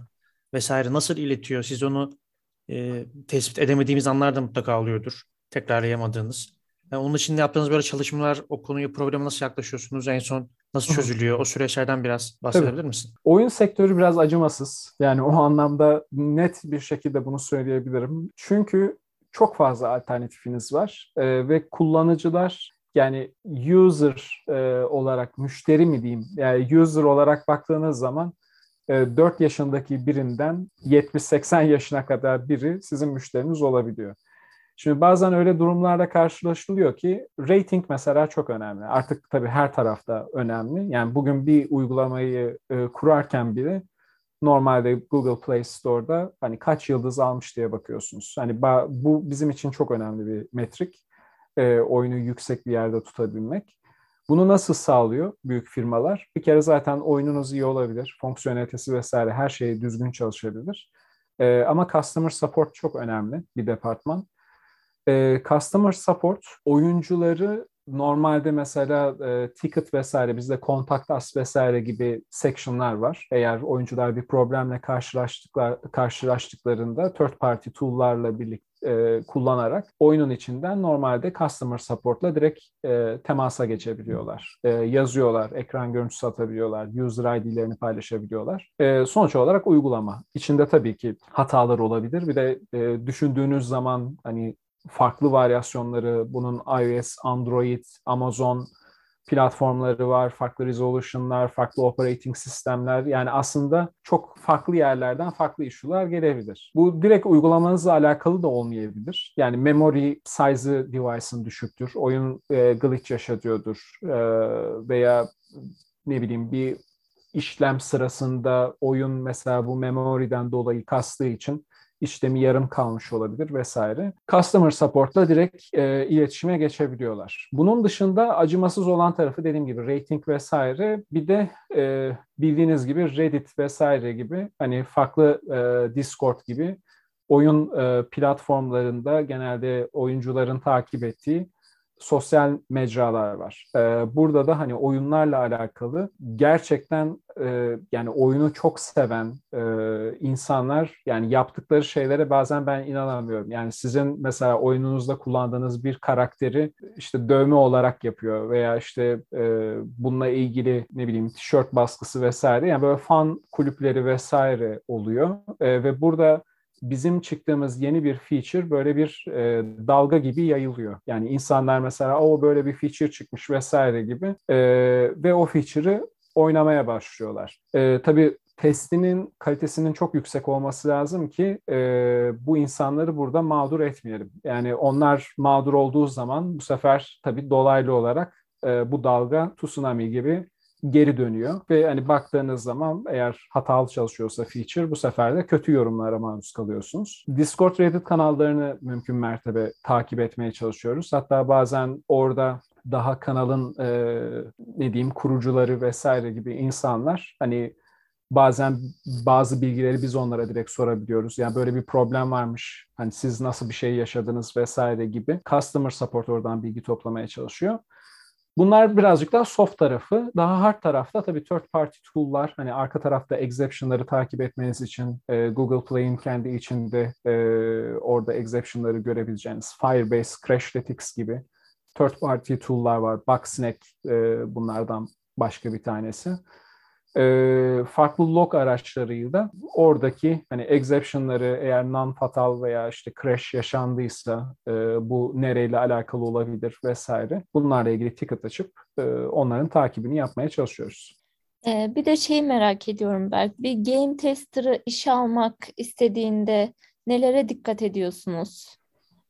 vesaire nasıl iletiyor? Siz onu e, tespit edemediğimiz anlar da mutlaka oluyordur. Tekrarlayamadığınız. Yani onun için yaptığınız böyle çalışmalar, o konuyu probleme nasıl yaklaşıyorsunuz? En son nasıl çözülüyor? O süreçlerden biraz bahsedebilir Tabii. misin? Oyun sektörü biraz acımasız. Yani o anlamda net bir şekilde bunu söyleyebilirim. Çünkü çok fazla alternatifiniz var e, ve kullanıcılar yani user e, olarak müşteri mi diyeyim yani user olarak baktığınız zaman 4 e, yaşındaki birinden 70-80 yaşına kadar biri sizin müşteriniz olabiliyor. Şimdi bazen öyle durumlarda karşılaşılıyor ki rating mesela çok önemli. Artık tabii her tarafta önemli. Yani bugün bir uygulamayı e, kurarken bile normalde Google Play Store'da hani kaç yıldız almış diye bakıyorsunuz. Hani bu bizim için çok önemli bir metrik. E, oyunu yüksek bir yerde tutabilmek. Bunu nasıl sağlıyor büyük firmalar? Bir kere zaten oyununuz iyi olabilir, fonksiyonelitesi vesaire her şey düzgün çalışabilir. Ee, ama customer support çok önemli bir departman. Ee, customer support oyuncuları normalde mesela e, ticket vesaire bizde contact us vesaire gibi section'lar var. Eğer oyuncular bir problemle karşılaştıklar karşılaştıklarında third party tool'larla birlikte e, kullanarak oyunun içinden normalde customer support'la direkt e, temasa geçebiliyorlar. E, yazıyorlar, ekran görüntüsü atabiliyorlar, user ID'lerini paylaşabiliyorlar. E, sonuç olarak uygulama. İçinde tabii ki hatalar olabilir. Bir de e, düşündüğünüz zaman hani farklı varyasyonları bunun iOS, Android, Amazon platformları var, farklı resolution'lar, farklı operating sistemler. Yani aslında çok farklı yerlerden farklı issue'lar gelebilir. Bu direkt uygulamanızla alakalı da olmayabilir. Yani memory size'ı device'ın düşüktür, oyun e, glitch yaşatıyordur e, veya ne bileyim bir işlem sırasında oyun mesela bu memory'den dolayı kastığı için işlemi yarım kalmış olabilir vesaire. Customer Support'la direkt e, iletişime geçebiliyorlar. Bunun dışında acımasız olan tarafı dediğim gibi rating vesaire bir de e, bildiğiniz gibi Reddit vesaire gibi hani farklı e, Discord gibi oyun e, platformlarında genelde oyuncuların takip ettiği sosyal mecralar var. E, burada da hani oyunlarla alakalı gerçekten e, yani oyunu çok seven e, insanlar yani yaptıkları şeylere bazen ben inanamıyorum. Yani sizin mesela oyununuzda kullandığınız bir karakteri işte dövme olarak yapıyor veya işte e, bununla ilgili ne bileyim tişört baskısı vesaire yani böyle fan kulüpleri vesaire oluyor e, ve burada bizim çıktığımız yeni bir feature böyle bir e, dalga gibi yayılıyor. Yani insanlar mesela o böyle bir feature çıkmış vesaire gibi e, ve o feature'ı oynamaya başlıyorlar. E, tabii testinin kalitesinin çok yüksek olması lazım ki e, bu insanları burada mağdur etmeyelim. Yani onlar mağdur olduğu zaman bu sefer tabii dolaylı olarak e, bu dalga tsunami gibi geri dönüyor ve hani baktığınız zaman eğer hatalı çalışıyorsa feature bu sefer de kötü yorumlara maruz kalıyorsunuz. Discord Reddit kanallarını mümkün mertebe takip etmeye çalışıyoruz. Hatta bazen orada daha kanalın e, ne diyeyim kurucuları vesaire gibi insanlar hani bazen bazı bilgileri biz onlara direkt sorabiliyoruz. Yani böyle bir problem varmış. Hani siz nasıl bir şey yaşadınız vesaire gibi. Customer support oradan bilgi toplamaya çalışıyor. Bunlar birazcık daha soft tarafı. Daha hard tarafta tabii third party tool'lar hani arka tarafta exception'ları takip etmeniz için e, Google Play'in kendi içinde e, orada exception'ları görebileceğiniz Firebase, Crashlytics gibi third party tool'lar var. Bugsnag e, bunlardan başka bir tanesi farklı log araçlarıyla oradaki hani exception'ları eğer non-fatal veya işte crash yaşandıysa e, bu nereyle alakalı olabilir vesaire bunlarla ilgili ticket açıp e, onların takibini yapmaya çalışıyoruz. Ee, bir de şeyi merak ediyorum belki bir game tester'ı işe almak istediğinde nelere dikkat ediyorsunuz?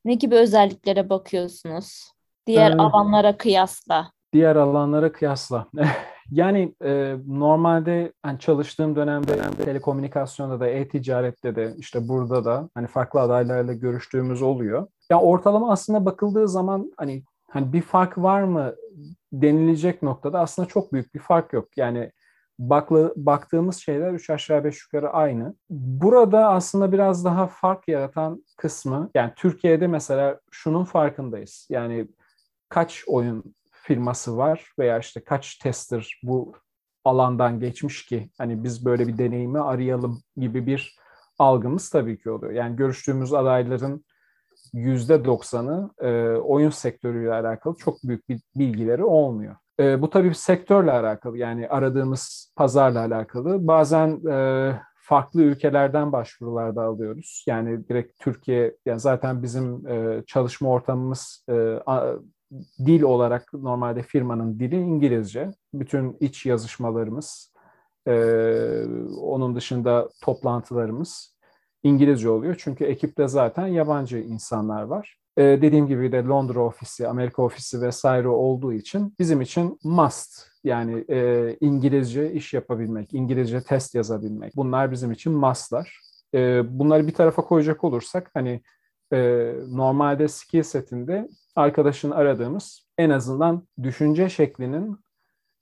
Ne gibi özelliklere bakıyorsunuz? Diğer ee, alanlara kıyasla. Diğer alanlara kıyasla. <laughs> Yani e, normalde hani çalıştığım dönemde, telekomünikasyonda da, e-ticarette de işte burada da hani farklı adaylarla görüştüğümüz oluyor. Ya ortalama aslında bakıldığı zaman hani hani bir fark var mı denilecek noktada aslında çok büyük bir fark yok. Yani baklı, baktığımız şeyler üç aşağı beş yukarı aynı. Burada aslında biraz daha fark yaratan kısmı yani Türkiye'de mesela şunun farkındayız. Yani kaç oyun firması var veya işte kaç tester bu alandan geçmiş ki hani biz böyle bir deneyimi arayalım gibi bir algımız tabii ki oluyor. Yani görüştüğümüz adayların yüzde doksanı e, oyun sektörüyle alakalı çok büyük bir bilgileri olmuyor. E, bu tabii sektörle alakalı yani aradığımız pazarla alakalı. Bazen e, farklı ülkelerden başvurular da alıyoruz. Yani direkt Türkiye, yani zaten bizim e, çalışma ortamımız e, dil olarak normalde firmanın dili İngilizce. Bütün iç yazışmalarımız, e, onun dışında toplantılarımız İngilizce oluyor. Çünkü ekipte zaten yabancı insanlar var. E, dediğim gibi de Londra ofisi, Amerika ofisi vesaire olduğu için bizim için must yani e, İngilizce iş yapabilmek, İngilizce test yazabilmek. Bunlar bizim için must'lar. E, bunları bir tarafa koyacak olursak hani e, normalde skill setinde arkadaşın aradığımız en azından düşünce şeklinin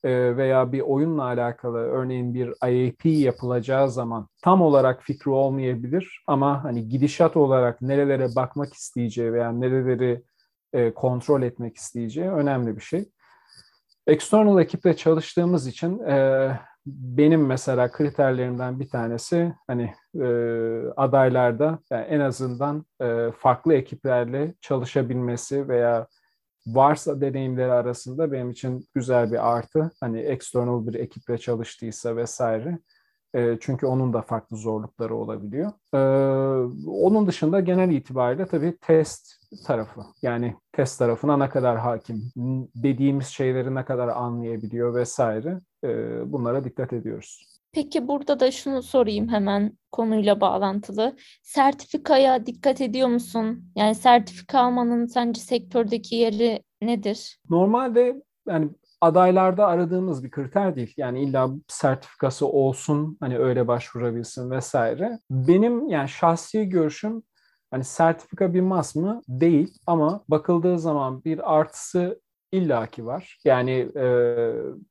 e, veya bir oyunla alakalı örneğin bir IAP yapılacağı zaman tam olarak fikri olmayabilir ama hani gidişat olarak nerelere bakmak isteyeceği veya nereleri e, kontrol etmek isteyeceği önemli bir şey. External ekiple çalıştığımız için e, benim mesela kriterlerimden bir tanesi hani e, adaylarda yani en azından e, farklı ekiplerle çalışabilmesi veya varsa deneyimleri arasında benim için güzel bir artı. Hani external bir ekiple çalıştıysa vesaire. E, çünkü onun da farklı zorlukları olabiliyor. E, onun dışında genel itibariyle tabii test tarafı. Yani test tarafına ne kadar hakim, dediğimiz şeyleri ne kadar anlayabiliyor vesaire. Bunlara dikkat ediyoruz. Peki burada da şunu sorayım hemen konuyla bağlantılı. Sertifikaya dikkat ediyor musun? Yani sertifika almanın sence sektördeki yeri nedir? Normalde yani adaylarda aradığımız bir kriter değil. Yani illa sertifikası olsun hani öyle başvurabilsin vesaire. Benim yani şahsi görüşüm hani sertifika bir mas mı? Değil ama bakıldığı zaman bir artısı illaki var. Yani e,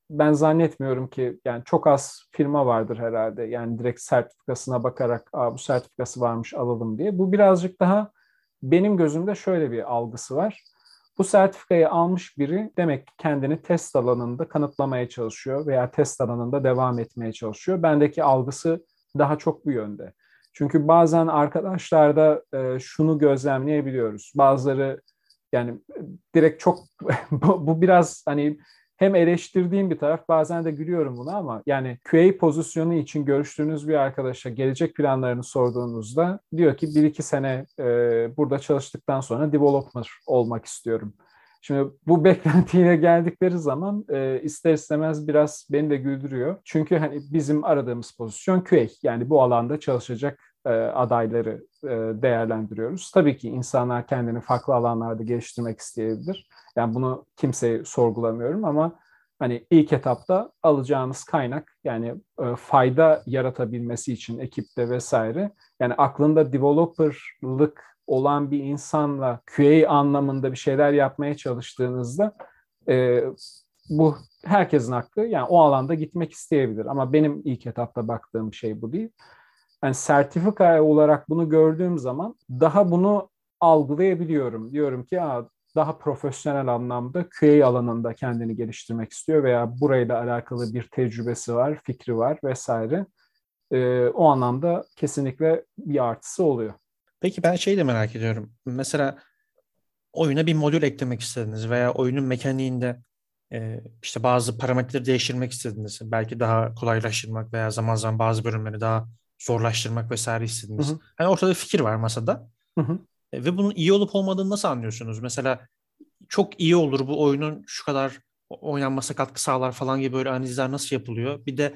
ben zannetmiyorum ki yani çok az firma vardır herhalde. Yani direkt sertifikasına bakarak bu sertifikası varmış alalım diye. Bu birazcık daha benim gözümde şöyle bir algısı var Bu sertifikayı almış biri demek ki kendini test alanında kanıtlamaya çalışıyor veya test alanında devam etmeye çalışıyor. Bendeki algısı daha çok bu yönde. Çünkü bazen arkadaşlarda e, şunu gözlemleyebiliyoruz. Bazıları yani direkt çok <laughs> bu, biraz hani hem eleştirdiğim bir taraf bazen de gülüyorum buna ama yani QA pozisyonu için görüştüğünüz bir arkadaşa gelecek planlarını sorduğunuzda diyor ki bir iki sene e, burada çalıştıktan sonra developer olmak istiyorum. Şimdi bu <laughs> beklentiyle geldikleri zaman e, ister istemez biraz beni de güldürüyor. Çünkü hani bizim aradığımız pozisyon QA yani bu alanda çalışacak adayları e, değerlendiriyoruz. Tabii ki insanlar kendini farklı alanlarda geliştirmek isteyebilir. Yani bunu kimseye sorgulamıyorum ama hani ilk etapta alacağınız kaynak yani e, fayda yaratabilmesi için ekipte vesaire yani aklında developerlık olan bir insanla QA anlamında bir şeyler yapmaya çalıştığınızda e, bu herkesin hakkı yani o alanda gitmek isteyebilir ama benim ilk etapta baktığım şey bu değil yani sertifika olarak bunu gördüğüm zaman daha bunu algılayabiliyorum. Diyorum ki daha profesyonel anlamda QA alanında kendini geliştirmek istiyor veya burayla alakalı bir tecrübesi var, fikri var vesaire. Ee, o anlamda kesinlikle bir artısı oluyor. Peki ben şey de merak ediyorum. Mesela oyuna bir modül eklemek istediniz veya oyunun mekaniğinde e, işte bazı parametreleri değiştirmek istediniz. Belki daha kolaylaştırmak veya zaman zaman bazı bölümleri daha zorlaştırmak vesaire istediniz. Hı hı. Yani ortada fikir var masada. Hı hı. E, ve bunun iyi olup olmadığını nasıl anlıyorsunuz? Mesela çok iyi olur bu oyunun şu kadar oynanması katkı sağlar falan gibi böyle analizler nasıl yapılıyor? Bir de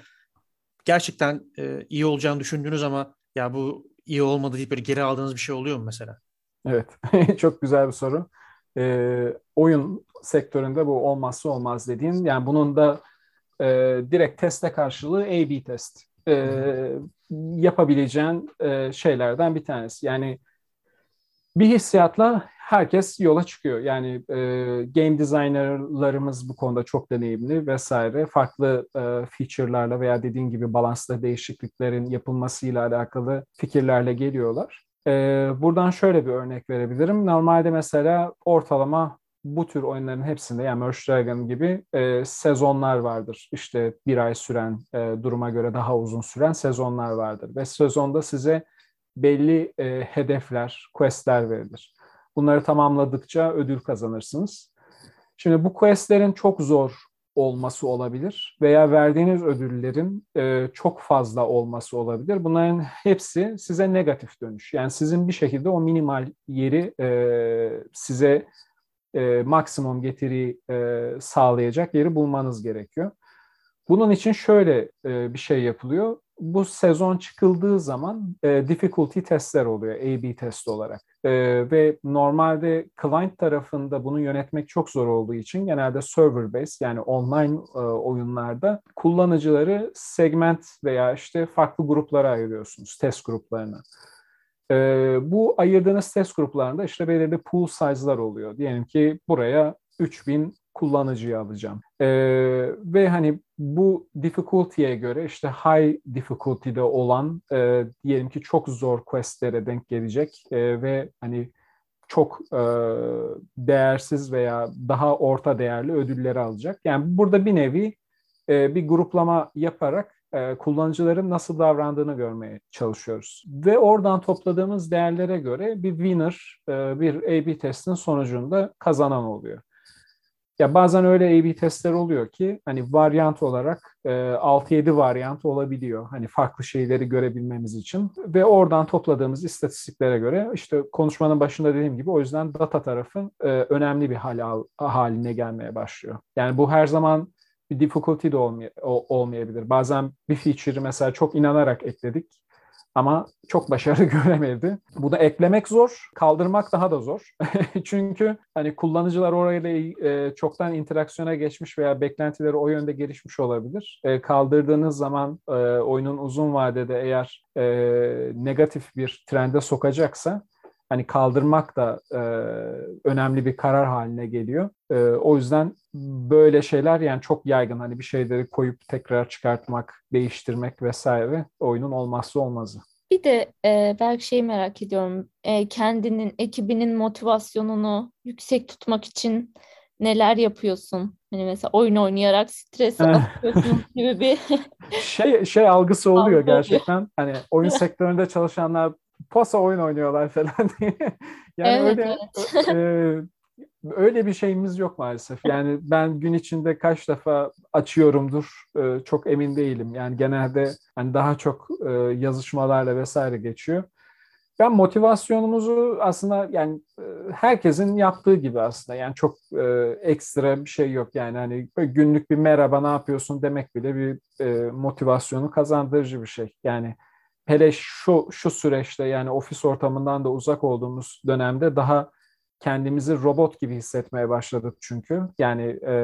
gerçekten e, iyi olacağını düşündüğünüz ama ya bu iyi olmadı deyip böyle geri aldığınız bir şey oluyor mu mesela? Evet, <laughs> çok güzel bir soru. E, oyun sektöründe bu olmazsa olmaz dediğin, yani bunun da e, direkt teste karşılığı A-B test e, yapabileceğin e, şeylerden bir tanesi. Yani bir hissiyatla herkes yola çıkıyor. Yani e, game designerlarımız bu konuda çok deneyimli vesaire. Farklı e, feature'larla veya dediğin gibi balansla değişikliklerin yapılmasıyla alakalı fikirlerle geliyorlar. E, buradan şöyle bir örnek verebilirim. Normalde mesela ortalama bu tür oyunların hepsinde yani Merge Dragon gibi e, sezonlar vardır. İşte bir ay süren, e, duruma göre daha uzun süren sezonlar vardır. Ve sezonda size belli e, hedefler, questler verilir. Bunları tamamladıkça ödül kazanırsınız. Şimdi bu questlerin çok zor olması olabilir veya verdiğiniz ödüllerin e, çok fazla olması olabilir. Bunların hepsi size negatif dönüş. Yani sizin bir şekilde o minimal yeri e, size e, maksimum getiri e, sağlayacak yeri bulmanız gerekiyor. Bunun için şöyle e, bir şey yapılıyor. Bu sezon çıkıldığı zaman e, difficulty testler oluyor A-B test olarak. E, ve normalde client tarafında bunu yönetmek çok zor olduğu için genelde server based yani online e, oyunlarda kullanıcıları segment veya işte farklı gruplara ayırıyorsunuz, test gruplarına. E, bu ayırdığınız test gruplarında işte belirli pool size'lar oluyor. Diyelim ki buraya 3000 kullanıcıyı alacağım. E, ve hani bu difficulty'ye göre işte high difficulty'de olan e, diyelim ki çok zor questlere denk gelecek e, ve hani çok e, değersiz veya daha orta değerli ödülleri alacak. Yani burada bir nevi e, bir gruplama yaparak e, kullanıcıların nasıl davrandığını görmeye çalışıyoruz. Ve oradan topladığımız değerlere göre bir winner, e, bir A-B testin sonucunda kazanan oluyor. Ya bazen öyle A-B testler oluyor ki hani varyant olarak e, 6-7 varyant olabiliyor. Hani farklı şeyleri görebilmemiz için ve oradan topladığımız istatistiklere göre işte konuşmanın başında dediğim gibi o yüzden data tarafın e, önemli bir hal, haline gelmeye başlıyor. Yani bu her zaman bir difficulty de olmay olmayabilir. Bazen bir feature'ı mesela çok inanarak ekledik ama çok başarı <laughs> göremedi. Bu da eklemek zor, kaldırmak daha da zor. <laughs> Çünkü hani kullanıcılar orayla e, çoktan interaksiyona geçmiş veya beklentileri o yönde gelişmiş olabilir. E, kaldırdığınız zaman e, oyunun uzun vadede eğer e, negatif bir trende sokacaksa hani kaldırmak da e, önemli bir karar haline geliyor. E, o yüzden böyle şeyler yani çok yaygın hani bir şeyleri koyup tekrar çıkartmak, değiştirmek vesaire oyunun olmazsa olmazı. Bir de e, belki şeyi merak ediyorum. E, kendinin, ekibinin motivasyonunu yüksek tutmak için neler yapıyorsun? Hani mesela oyun oynayarak stresi <laughs> atıyorsun gibi bir <laughs> şey şey algısı oluyor gerçekten. Hani oyun <laughs> sektöründe çalışanlar posa oyun oynuyorlar falan diye. Yani evet, öyle evet. e, öyle bir şeyimiz yok maalesef. Yani ben gün içinde kaç defa açıyorumdur e, çok emin değilim. Yani genelde hani daha çok e, yazışmalarla vesaire geçiyor. Ben motivasyonumuzu aslında yani e, herkesin yaptığı gibi aslında yani çok e, ekstra bir şey yok yani hani günlük bir merhaba ne yapıyorsun demek bile bir e, motivasyonu kazandırıcı bir şey. Yani hele şu şu süreçte yani ofis ortamından da uzak olduğumuz dönemde daha kendimizi robot gibi hissetmeye başladık çünkü. Yani e,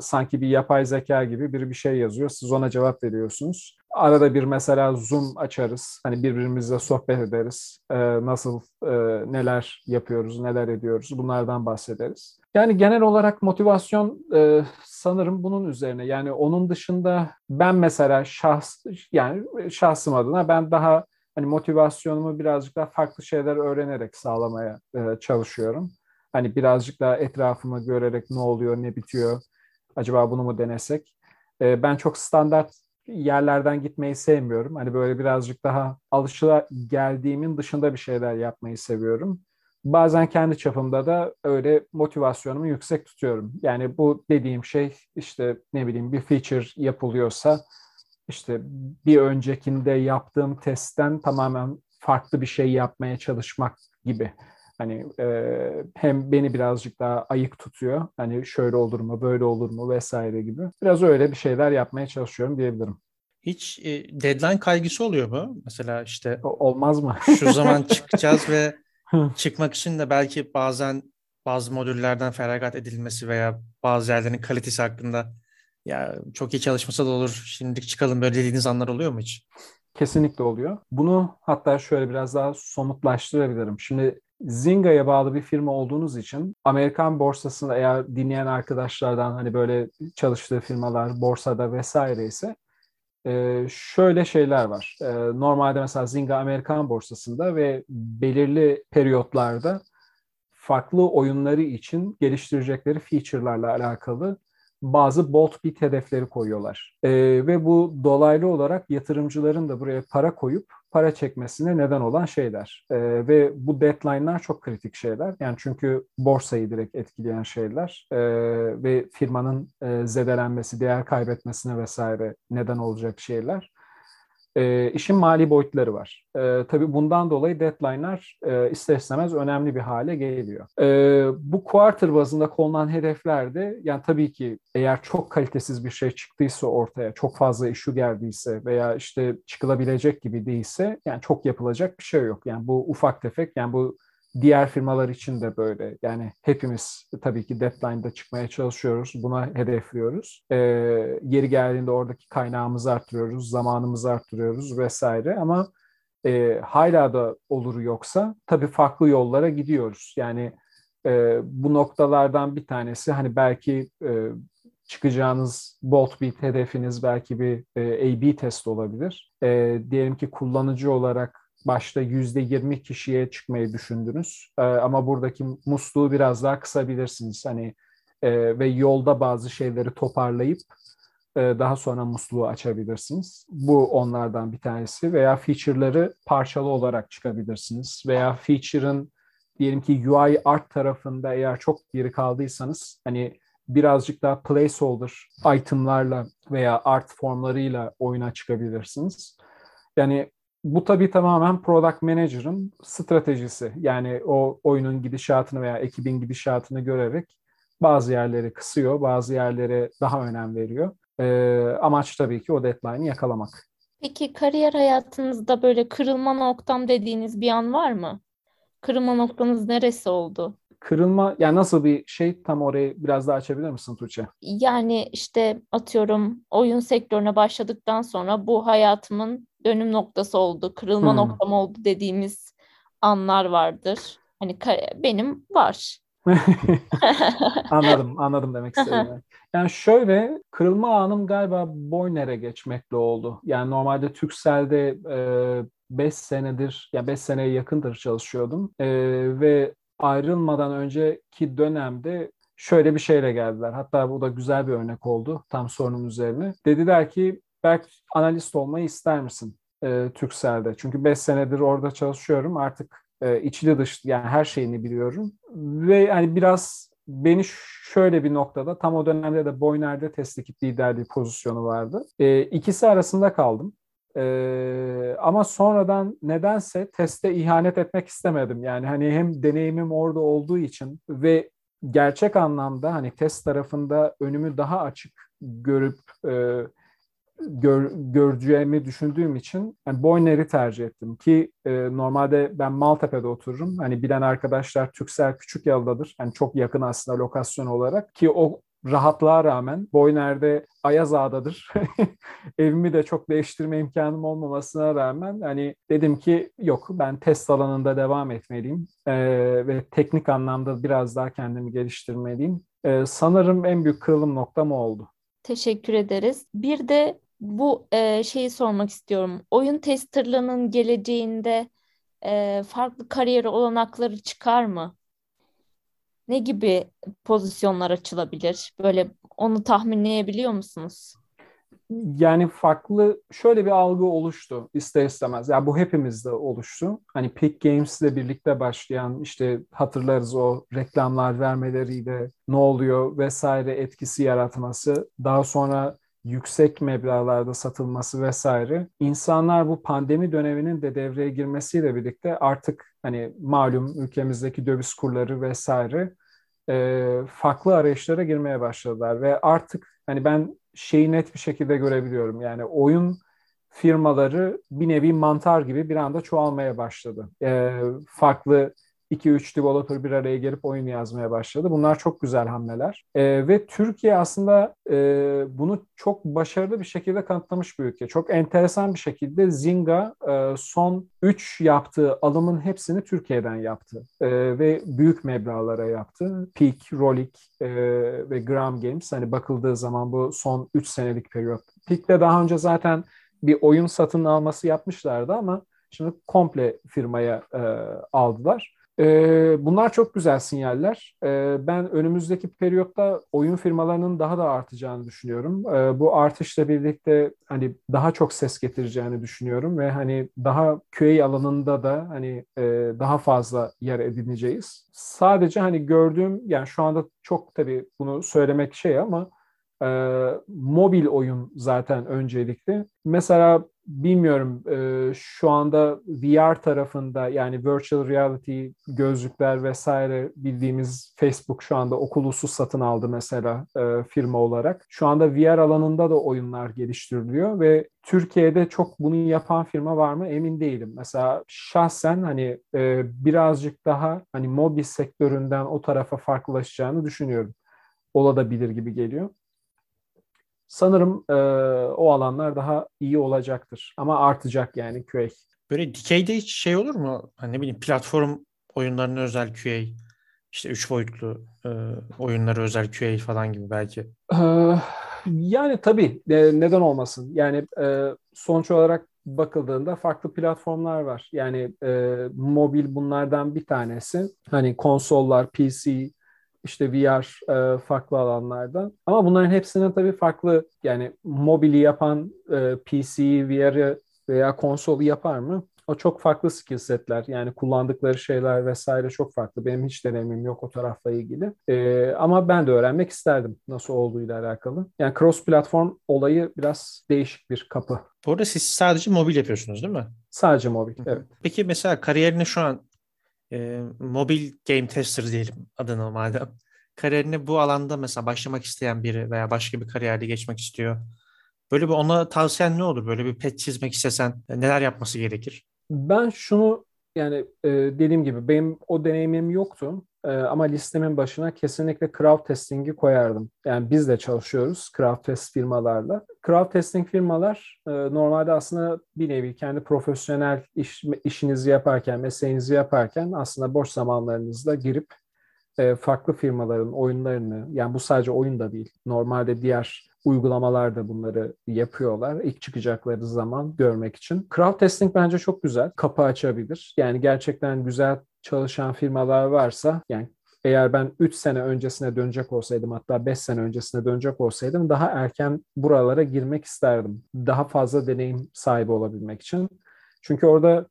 sanki bir yapay zeka gibi biri bir şey yazıyor, siz ona cevap veriyorsunuz. Arada bir mesela Zoom açarız, hani birbirimizle sohbet ederiz. E, nasıl, e, neler yapıyoruz, neler ediyoruz bunlardan bahsederiz. Yani genel olarak motivasyon e, sanırım bunun üzerine. Yani onun dışında ben mesela şahs, yani şahsım adına ben daha hani motivasyonumu birazcık daha farklı şeyler öğrenerek sağlamaya e, çalışıyorum. Hani birazcık daha etrafımı görerek ne oluyor, ne bitiyor, acaba bunu mu denesek? E, ben çok standart yerlerden gitmeyi sevmiyorum. Hani böyle birazcık daha alışıla geldiğimin dışında bir şeyler yapmayı seviyorum. Bazen kendi çapımda da öyle motivasyonumu yüksek tutuyorum. Yani bu dediğim şey işte ne bileyim bir feature yapılıyorsa işte bir öncekinde yaptığım testten tamamen farklı bir şey yapmaya çalışmak gibi. Hani e, hem beni birazcık daha ayık tutuyor. Hani şöyle olur mu, böyle olur mu vesaire gibi. Biraz öyle bir şeyler yapmaya çalışıyorum diyebilirim. Hiç e, deadline kaygısı oluyor mu? Mesela işte olmaz mı? şu zaman çıkacağız ve <laughs> çıkmak için de belki bazen bazı modüllerden feragat edilmesi veya bazı yerlerin kalitesi hakkında ya çok iyi çalışmasa da olur. Şimdilik çıkalım böyle dediğiniz anlar oluyor mu hiç? Kesinlikle oluyor. Bunu hatta şöyle biraz daha somutlaştırabilirim. Şimdi Zinga'ya bağlı bir firma olduğunuz için Amerikan borsasında eğer dinleyen arkadaşlardan hani böyle çalıştığı firmalar borsada vesaire ise e, şöyle şeyler var. E, normalde mesela Zynga Amerikan borsasında ve belirli periyotlarda farklı oyunları için geliştirecekleri feature'larla alakalı bazı bolt bit hedefleri koyuyorlar. E, ve bu dolaylı olarak yatırımcıların da buraya para koyup para çekmesine neden olan şeyler. E, ve bu deadline'lar çok kritik şeyler. Yani çünkü borsayı direkt etkileyen şeyler e, ve firmanın e, zedelenmesi, değer kaybetmesine vesaire neden olacak şeyler e, işin mali boyutları var. E, tabii bundan dolayı deadline'lar e, ister istemez önemli bir hale geliyor. E, bu quarter bazında konulan hedeflerde yani tabii ki eğer çok kalitesiz bir şey çıktıysa ortaya, çok fazla işu geldiyse veya işte çıkılabilecek gibi değilse yani çok yapılacak bir şey yok. Yani bu ufak tefek yani bu Diğer firmalar için de böyle. Yani hepimiz tabii ki deadline'da çıkmaya çalışıyoruz. Buna hedefliyoruz. Ee, yeri geldiğinde oradaki kaynağımızı arttırıyoruz, zamanımızı arttırıyoruz vesaire. Ama e, hala da olur yoksa tabii farklı yollara gidiyoruz. Yani e, bu noktalardan bir tanesi hani belki e, çıkacağınız bolt beat hedefiniz belki bir e, A-B test olabilir. E, diyelim ki kullanıcı olarak başta yüzde yirmi kişiye çıkmayı düşündünüz. E, ama buradaki musluğu biraz daha kısabilirsiniz. Hani e, ve yolda bazı şeyleri toparlayıp e, daha sonra musluğu açabilirsiniz. Bu onlardan bir tanesi. Veya feature'ları parçalı olarak çıkabilirsiniz. Veya feature'ın diyelim ki UI art tarafında eğer çok geri kaldıysanız hani birazcık daha placeholder itemlarla veya art formlarıyla oyuna çıkabilirsiniz. Yani bu tabii tamamen product manager'ın stratejisi. Yani o oyunun gidişatını veya ekibin gidişatını görerek bazı yerleri kısıyor, bazı yerlere daha önem veriyor. Ee, amaç tabii ki o deadline'ı yakalamak. Peki kariyer hayatınızda böyle kırılma noktam dediğiniz bir an var mı? Kırılma noktanız neresi oldu? Kırılma, yani nasıl bir şey tam orayı biraz daha açabilir misin Tuğçe? Yani işte atıyorum oyun sektörüne başladıktan sonra bu hayatımın dönüm noktası oldu, kırılma hmm. noktam oldu dediğimiz anlar vardır. Hani benim var. <laughs> anladım, anladım demek istedim. <laughs> Yani şöyle kırılma anım galiba Boyner'e geçmekle oldu. Yani normalde Türkcell'de e, 5 senedir, ya 5 seneye yakındır çalışıyordum. E, ve ayrılmadan önceki dönemde şöyle bir şeyle geldiler. Hatta bu da güzel bir örnek oldu tam sorunun üzerine. Dediler ki belki analist olmayı ister misin e, Türkcell'de? Çünkü 5 senedir orada çalışıyorum. Artık e, içli dışlı yani her şeyini biliyorum. Ve yani biraz beni şöyle bir noktada tam o dönemde de Boyner'de test ekip liderliği pozisyonu vardı. E, ikisi arasında kaldım. Ee, ama sonradan nedense teste ihanet etmek istemedim. Yani hani hem deneyimim orada olduğu için ve gerçek anlamda hani test tarafında önümü daha açık görüp e, gör, göreceğimi düşündüğüm için yani Boyner'i tercih ettim ki e, normalde ben Maltepe'de otururum. Hani bilen arkadaşlar Türksel küçük yıldadır. Yani çok yakın aslında lokasyon olarak ki o rahatlığa rağmen Boyner'de Ayaz Ağa'dadır. <laughs> Evimi de çok değiştirme imkanım olmamasına rağmen hani dedim ki yok ben test alanında devam etmeliyim ee, ve teknik anlamda biraz daha kendimi geliştirmeliyim. Ee, sanırım en büyük kırılım noktam oldu. Teşekkür ederiz. Bir de bu e, şeyi sormak istiyorum. Oyun testerlığının geleceğinde e, farklı kariyer olanakları çıkar mı? Ne gibi pozisyonlar açılabilir? Böyle onu tahminleyebiliyor musunuz? Yani farklı şöyle bir algı oluştu ister istemez. Ya yani bu hepimizde oluştu. Hani Peak Games ile birlikte başlayan işte hatırlarız o reklamlar vermeleriyle ne oluyor vesaire etkisi yaratması. Daha sonra yüksek meblağlarda satılması vesaire. İnsanlar bu pandemi döneminin de devreye girmesiyle birlikte artık hani malum ülkemizdeki döviz kurları vesaire e, farklı arayışlara girmeye başladılar ve artık hani ben şeyi net bir şekilde görebiliyorum. Yani oyun firmaları bir nevi mantar gibi bir anda çoğalmaya başladı. E, farklı 2-3 developer bir araya gelip oyun yazmaya başladı. Bunlar çok güzel hamleler. E, ve Türkiye aslında e, bunu çok başarılı bir şekilde kanıtlamış bir ülke. Çok enteresan bir şekilde Zynga e, son 3 yaptığı alımın hepsini Türkiye'den yaptı. E, ve büyük meblağlara yaptı. Peak, Rolik e, ve Gram Games hani bakıldığı zaman bu son 3 senelik periyot. Peak'te daha önce zaten bir oyun satın alması yapmışlardı ama Şimdi komple firmaya e, aldılar. Ee, bunlar çok güzel sinyaller. Ee, ben önümüzdeki periyotta oyun firmalarının daha da artacağını düşünüyorum. Ee, bu artışla birlikte hani daha çok ses getireceğini düşünüyorum ve hani daha QA alanında da hani e, daha fazla yer edineceğiz. Sadece hani gördüğüm yani şu anda çok tabii bunu söylemek şey ama e, mobil oyun zaten öncelikli. Mesela bilmiyorum e, şu anda VR tarafında yani virtual reality gözlükler vesaire bildiğimiz Facebook şu anda Oculus'u satın aldı mesela e, firma olarak. Şu anda VR alanında da oyunlar geliştiriliyor ve Türkiye'de çok bunu yapan firma var mı emin değilim. Mesela şahsen hani e, birazcık daha hani mobil sektöründen o tarafa farklılaşacağını düşünüyorum. Olabilir gibi geliyor sanırım e, o alanlar daha iyi olacaktır. Ama artacak yani QA. Böyle dikeyde hiç şey olur mu? Hani ne bileyim platform oyunlarına özel QA, işte üç boyutlu e, oyunlara özel QA falan gibi belki. Ee, yani tabii e, neden olmasın? Yani e, sonuç olarak bakıldığında farklı platformlar var. Yani e, mobil bunlardan bir tanesi. Hani konsollar, PC, işte VR e, farklı alanlarda. Ama bunların hepsinin tabii farklı yani mobili yapan e, PC, VR'ı veya konsolu yapar mı? O çok farklı skill setler. Yani kullandıkları şeyler vesaire çok farklı. Benim hiç deneyimim yok o tarafla ilgili. Ee, ama ben de öğrenmek isterdim nasıl olduğuyla alakalı. Yani cross platform olayı biraz değişik bir kapı. Bu arada siz sadece mobil yapıyorsunuz değil mi? Sadece mobil, evet. Peki mesela kariyerini şu an e, mobil game tester diyelim adına madem. Kariyerini bu alanda mesela başlamak isteyen biri veya başka bir kariyerde geçmek istiyor. Böyle bir ona tavsiyen ne olur? Böyle bir pet çizmek istesen neler yapması gerekir? Ben şunu yani e, dediğim gibi benim o deneyimim yoktu. E, ama listemin başına kesinlikle crowd testing'i koyardım. Yani biz de çalışıyoruz crowd test firmalarla. Crowd testing firmalar e, normalde aslında bir nevi kendi profesyonel iş, işinizi yaparken, mesleğinizi yaparken aslında boş zamanlarınızda girip e, farklı firmaların oyunlarını, yani bu sadece oyun da değil, normalde diğer uygulamalar da bunları yapıyorlar. İlk çıkacakları zaman görmek için. Crowd testing bence çok güzel. Kapı açabilir. Yani gerçekten güzel çalışan firmalar varsa yani eğer ben 3 sene öncesine dönecek olsaydım hatta 5 sene öncesine dönecek olsaydım daha erken buralara girmek isterdim. Daha fazla deneyim sahibi olabilmek için. Çünkü orada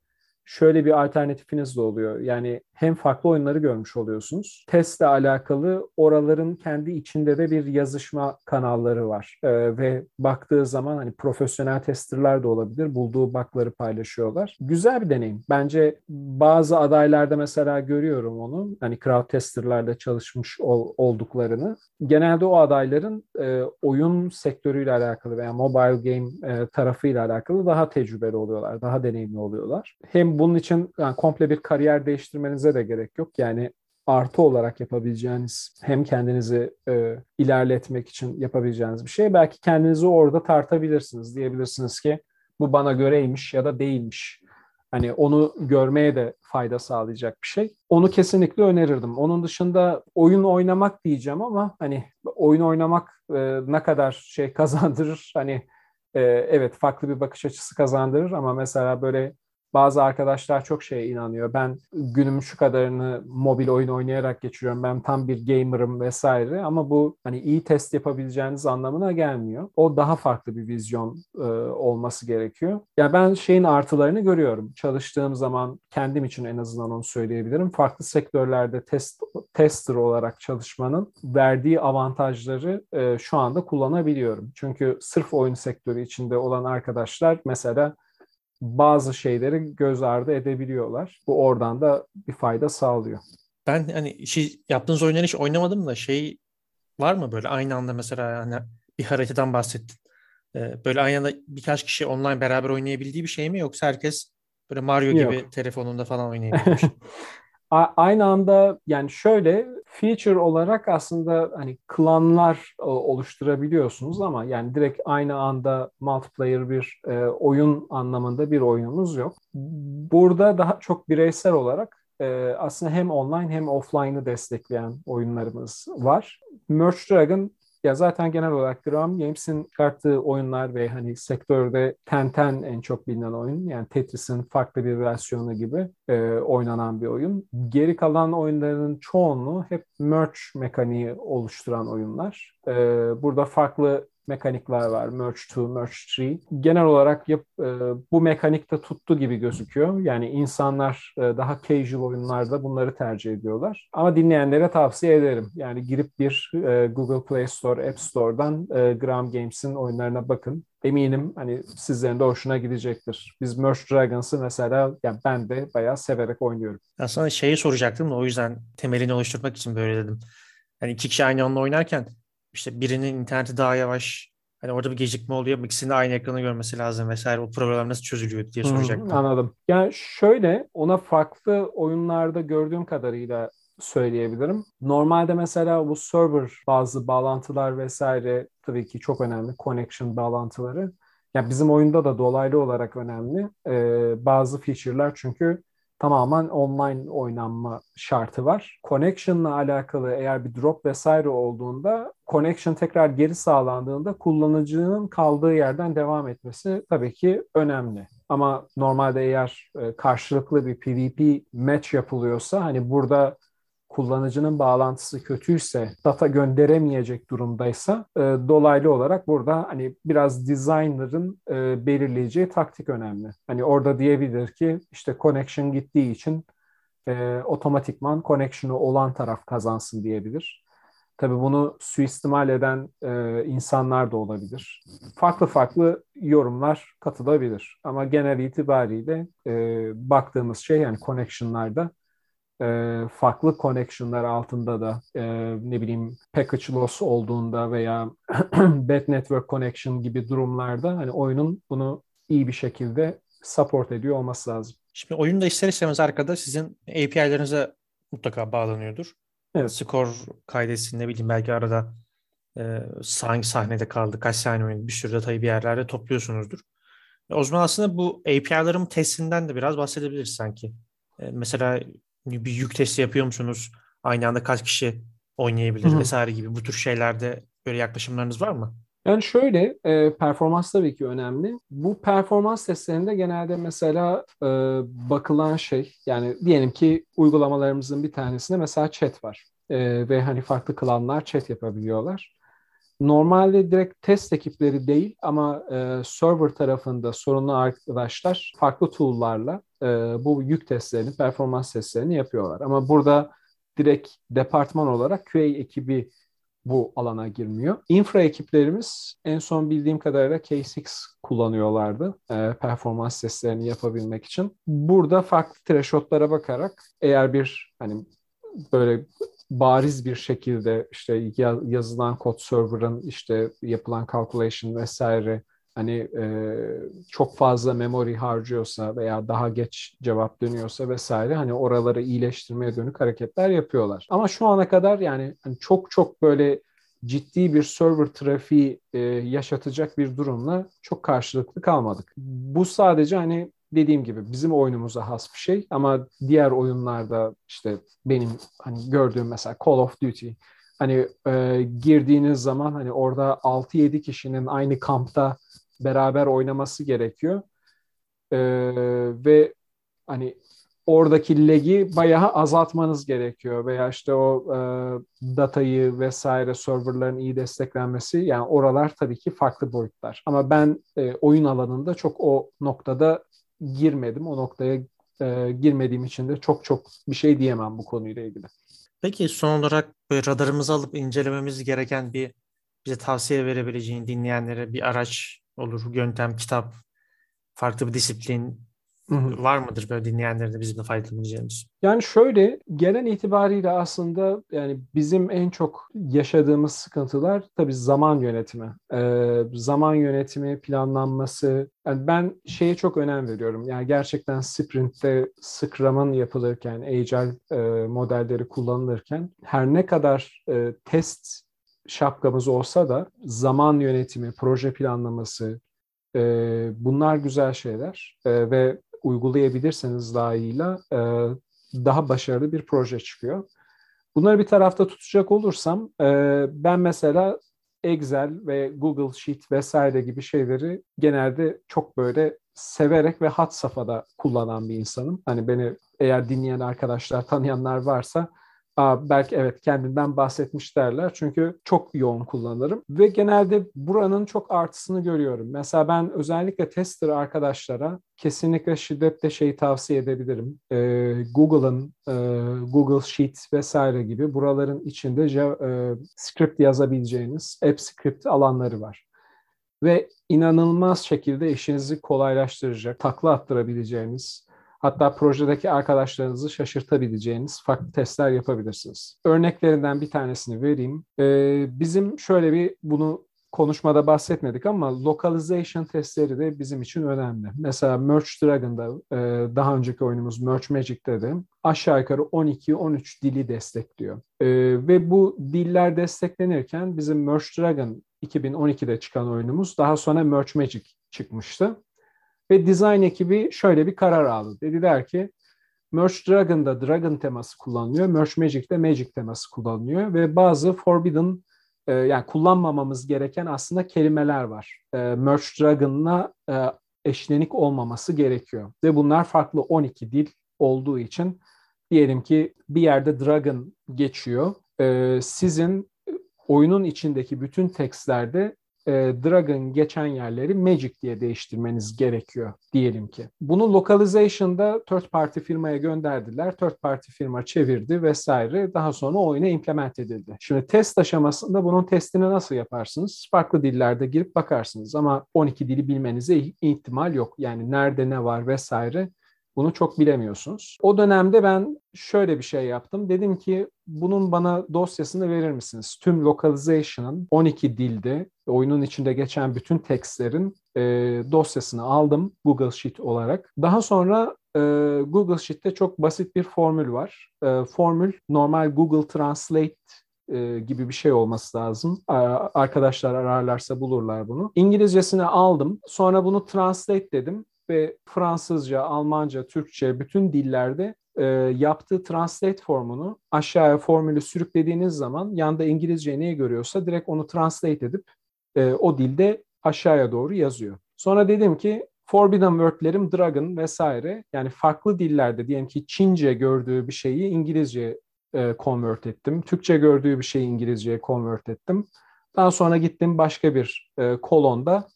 şöyle bir alternatifiniz de oluyor. Yani hem farklı oyunları görmüş oluyorsunuz. Testle alakalı oraların kendi içinde de bir yazışma kanalları var. Ee, ve baktığı zaman hani profesyonel testerler de olabilir. Bulduğu bakları paylaşıyorlar. Güzel bir deneyim. Bence bazı adaylarda mesela görüyorum onu. Hani crowd testerlerle çalışmış ol, olduklarını. Genelde o adayların e, oyun sektörüyle alakalı veya mobile game e, tarafıyla alakalı daha tecrübeli oluyorlar. Daha deneyimli oluyorlar. Hem bunun için yani komple bir kariyer değiştirmenize de gerek yok. Yani artı olarak yapabileceğiniz hem kendinizi e, ilerletmek için yapabileceğiniz bir şey. Belki kendinizi orada tartabilirsiniz. Diyebilirsiniz ki bu bana göreymiş ya da değilmiş. Hani onu görmeye de fayda sağlayacak bir şey. Onu kesinlikle önerirdim. Onun dışında oyun oynamak diyeceğim ama hani oyun oynamak e, ne kadar şey kazandırır? Hani e, evet farklı bir bakış açısı kazandırır ama mesela böyle bazı arkadaşlar çok şeye inanıyor. Ben günümün şu kadarını mobil oyun oynayarak geçiriyorum. Ben tam bir gamer'ım vesaire ama bu hani iyi test yapabileceğiniz anlamına gelmiyor. O daha farklı bir vizyon e, olması gerekiyor. Ya yani ben şeyin artılarını görüyorum. Çalıştığım zaman kendim için en azından onu söyleyebilirim. Farklı sektörlerde test tester olarak çalışmanın verdiği avantajları e, şu anda kullanabiliyorum. Çünkü sırf oyun sektörü içinde olan arkadaşlar mesela bazı şeyleri göz ardı edebiliyorlar. Bu oradan da bir fayda sağlıyor. Ben hani şey, yaptığınız oyunları hiç oynamadım da şey var mı böyle aynı anda mesela hani bir haritadan bahsettin. Ee, böyle aynı anda birkaç kişi online beraber oynayabildiği bir şey mi yoksa herkes böyle Mario Yok. gibi telefonunda falan oynayabiliyor? <laughs> aynı anda yani şöyle feature olarak aslında hani klanlar oluşturabiliyorsunuz ama yani direkt aynı anda multiplayer bir e, oyun anlamında bir oyunumuz yok. Burada daha çok bireysel olarak e, aslında hem online hem offline'ı destekleyen oyunlarımız var. Merge Dragon ya zaten genel olarak Gram Games'in çıkarttığı oyunlar ve hani sektörde Tenten en çok bilinen oyun. Yani Tetris'in farklı bir versiyonu gibi e, oynanan bir oyun. Geri kalan oyunların çoğunluğu hep merge mekaniği oluşturan oyunlar. E, burada farklı mekanikler var. Merge 2, Merge 3. Genel olarak yap, e, bu mekanikte tuttu gibi gözüküyor. Yani insanlar e, daha casual oyunlarda bunları tercih ediyorlar. Ama dinleyenlere tavsiye ederim. Yani girip bir e, Google Play Store, App Store'dan e, Gram Games'in oyunlarına bakın. Eminim hani sizlerin de hoşuna gidecektir. Biz Merge Dragons'ı mesela yani ben de bayağı severek oynuyorum. Ben sana şeyi soracaktım da o yüzden temelini oluşturmak için böyle dedim. Yani iki kişi aynı anda oynarken işte birinin interneti daha yavaş hani orada bir gecikme oluyor. İkisinin de aynı ekranı görmesi lazım vesaire. O problem nasıl çözülüyor diye soracaktım. Hmm, anladım. Yani şöyle ona farklı oyunlarda gördüğüm kadarıyla söyleyebilirim. Normalde mesela bu server bazı bağlantılar vesaire tabii ki çok önemli. Connection bağlantıları. Yani bizim oyunda da dolaylı olarak önemli. Ee, bazı feature'lar çünkü tamamen online oynanma şartı var. Connection'la alakalı eğer bir drop vesaire olduğunda connection tekrar geri sağlandığında kullanıcının kaldığı yerden devam etmesi tabii ki önemli. Ama normalde eğer e, karşılıklı bir PvP match yapılıyorsa hani burada kullanıcının bağlantısı kötüyse, data gönderemeyecek durumdaysa e, dolaylı olarak burada hani biraz designer'ın e, belirleyeceği taktik önemli. Hani orada diyebilir ki işte connection gittiği için e, otomatikman connection'ı olan taraf kazansın diyebilir. Tabii bunu suistimal eden e, insanlar da olabilir. Farklı farklı yorumlar katılabilir. Ama genel itibariyle e, baktığımız şey yani connection'larda e, farklı connection'lar altında da e, ne bileyim package loss olduğunda veya <clears throat> bad network connection gibi durumlarda hani oyunun bunu iyi bir şekilde support ediyor olması lazım. Şimdi oyunda ister istemez arkada sizin API'lerinize mutlaka bağlanıyordur. Evet. Skor kaydetsin ne bileyim belki arada e, hangi sahnede kaldı, kaç saniye oynadı bir sürü datayı bir yerlerde topluyorsunuzdur. O zaman aslında bu API'ların testinden de biraz bahsedebiliriz sanki. E, mesela bir yük testi yapıyor musunuz? Aynı anda kaç kişi oynayabilir Hı-hı. vesaire gibi bu tür şeylerde böyle yaklaşımlarınız var mı? Yani şöyle, e, performans tabii ki önemli. Bu performans testlerinde genelde mesela e, bakılan şey, yani diyelim ki uygulamalarımızın bir tanesinde mesela chat var. E, ve hani farklı klanlar chat yapabiliyorlar. Normalde direkt test ekipleri değil ama e, server tarafında sorunlu arkadaşlar farklı tool'larla e, bu yük testlerini, performans testlerini yapıyorlar. Ama burada direkt departman olarak QA ekibi bu alana girmiyor. Infra ekiplerimiz en son bildiğim kadarıyla K6 kullanıyorlardı e, performans testlerini yapabilmek için. Burada farklı thresholdlara bakarak eğer bir hani böyle bariz bir şekilde işte yazılan kod server'ın işte yapılan calculation vesaire hani e, çok fazla memory harcıyorsa veya daha geç cevap dönüyorsa vesaire hani oraları iyileştirmeye dönük hareketler yapıyorlar. Ama şu ana kadar yani hani çok çok böyle ciddi bir server trafiği e, yaşatacak bir durumla çok karşılıklı kalmadık. Bu sadece hani dediğim gibi bizim oyunumuza has bir şey ama diğer oyunlarda işte benim hani gördüğüm mesela Call of Duty hani e, girdiğiniz zaman hani orada 6-7 kişinin aynı kampta beraber oynaması gerekiyor. E, ve hani oradaki legi bayağı azaltmanız gerekiyor veya işte o e, datayı vesaire serverların iyi desteklenmesi yani oralar tabii ki farklı boyutlar. Ama ben e, oyun alanında çok o noktada girmedim. O noktaya e, girmediğim için de çok çok bir şey diyemem bu konuyla ilgili. Peki son olarak radarımızı alıp incelememiz gereken bir bize tavsiye verebileceğin dinleyenlere bir araç olur, yöntem, kitap, farklı bir disiplin Hı-hı. var mıdır böyle dinleyenlere de bizim de faydalanabileceğimiz? Yani şöyle genel itibariyle aslında yani bizim en çok yaşadığımız sıkıntılar tabii zaman yönetimi. Ee, zaman yönetimi, planlanması. Yani ben şeye çok önem veriyorum. Yani gerçekten sprintte Scrum'ın yapılırken, Agile e, modelleri kullanılırken her ne kadar e, test şapkamız olsa da zaman yönetimi, proje planlaması, e, bunlar güzel şeyler e, ve uygulayabilirseniz daha iyiyle e, daha başarılı bir proje çıkıyor. Bunları bir tarafta tutacak olursam e, ben mesela Excel ve Google Sheet vesaire gibi şeyleri genelde çok böyle severek ve hat safhada kullanan bir insanım. Hani beni eğer dinleyen arkadaşlar, tanıyanlar varsa Aa, belki evet kendinden bahsetmiş derler. Çünkü çok yoğun kullanırım. Ve genelde buranın çok artısını görüyorum. Mesela ben özellikle tester arkadaşlara kesinlikle şiddetle şeyi tavsiye edebilirim. Ee, Google'ın e, Google Sheets vesaire gibi buraların içinde e, script yazabileceğiniz app script alanları var. Ve inanılmaz şekilde işinizi kolaylaştıracak, takla attırabileceğiniz, Hatta projedeki arkadaşlarınızı şaşırtabileceğiniz farklı testler yapabilirsiniz. Örneklerinden bir tanesini vereyim. Ee, bizim şöyle bir bunu konuşmada bahsetmedik ama localization testleri de bizim için önemli. Mesela Merge Dragon'da e, daha önceki oyunumuz Merge Magic'te de aşağı yukarı 12-13 dili destekliyor. E, ve bu diller desteklenirken bizim Merge Dragon 2012'de çıkan oyunumuz daha sonra Merge Magic çıkmıştı. Ve design ekibi şöyle bir karar aldı. Dediler ki Merge Dragon'da Dragon teması kullanılıyor. Merge Magic'te Magic teması kullanılıyor. Ve bazı forbidden e, yani kullanmamamız gereken aslında kelimeler var. E, Merge Dragon'la e, eşlenik olmaması gerekiyor. Ve bunlar farklı 12 dil olduğu için diyelim ki bir yerde Dragon geçiyor. E, sizin oyunun içindeki bütün tekstlerde e, Dragon geçen yerleri Magic diye değiştirmeniz gerekiyor diyelim ki. Bunu localization'da third party firmaya gönderdiler. Third party firma çevirdi vesaire. Daha sonra oyuna implement edildi. Şimdi test aşamasında bunun testini nasıl yaparsınız? Farklı dillerde girip bakarsınız ama 12 dili bilmenize ihtimal yok. Yani nerede ne var vesaire bunu çok bilemiyorsunuz. O dönemde ben şöyle bir şey yaptım. Dedim ki bunun bana dosyasını verir misiniz? Tüm localization'ın 12 dilde oyunun içinde geçen bütün tekstlerin e, dosyasını aldım Google Sheet olarak. Daha sonra e, Google Sheet'te çok basit bir formül var. E, formül normal Google Translate e, gibi bir şey olması lazım. Arkadaşlar ararlarsa bulurlar bunu. İngilizcesini aldım. Sonra bunu translate dedim ve Fransızca, Almanca, Türkçe bütün dillerde e, yaptığı translate formunu aşağıya formülü sürüklediğiniz zaman yanda İngilizce neyi görüyorsa direkt onu translate edip e, o dilde aşağıya doğru yazıyor. Sonra dedim ki Forbidden Word'lerim Dragon vesaire yani farklı dillerde diyelim ki Çince gördüğü bir şeyi İngilizce e, convert ettim. Türkçe gördüğü bir şeyi İngilizceye convert ettim. Daha sonra gittim başka bir e, kolonda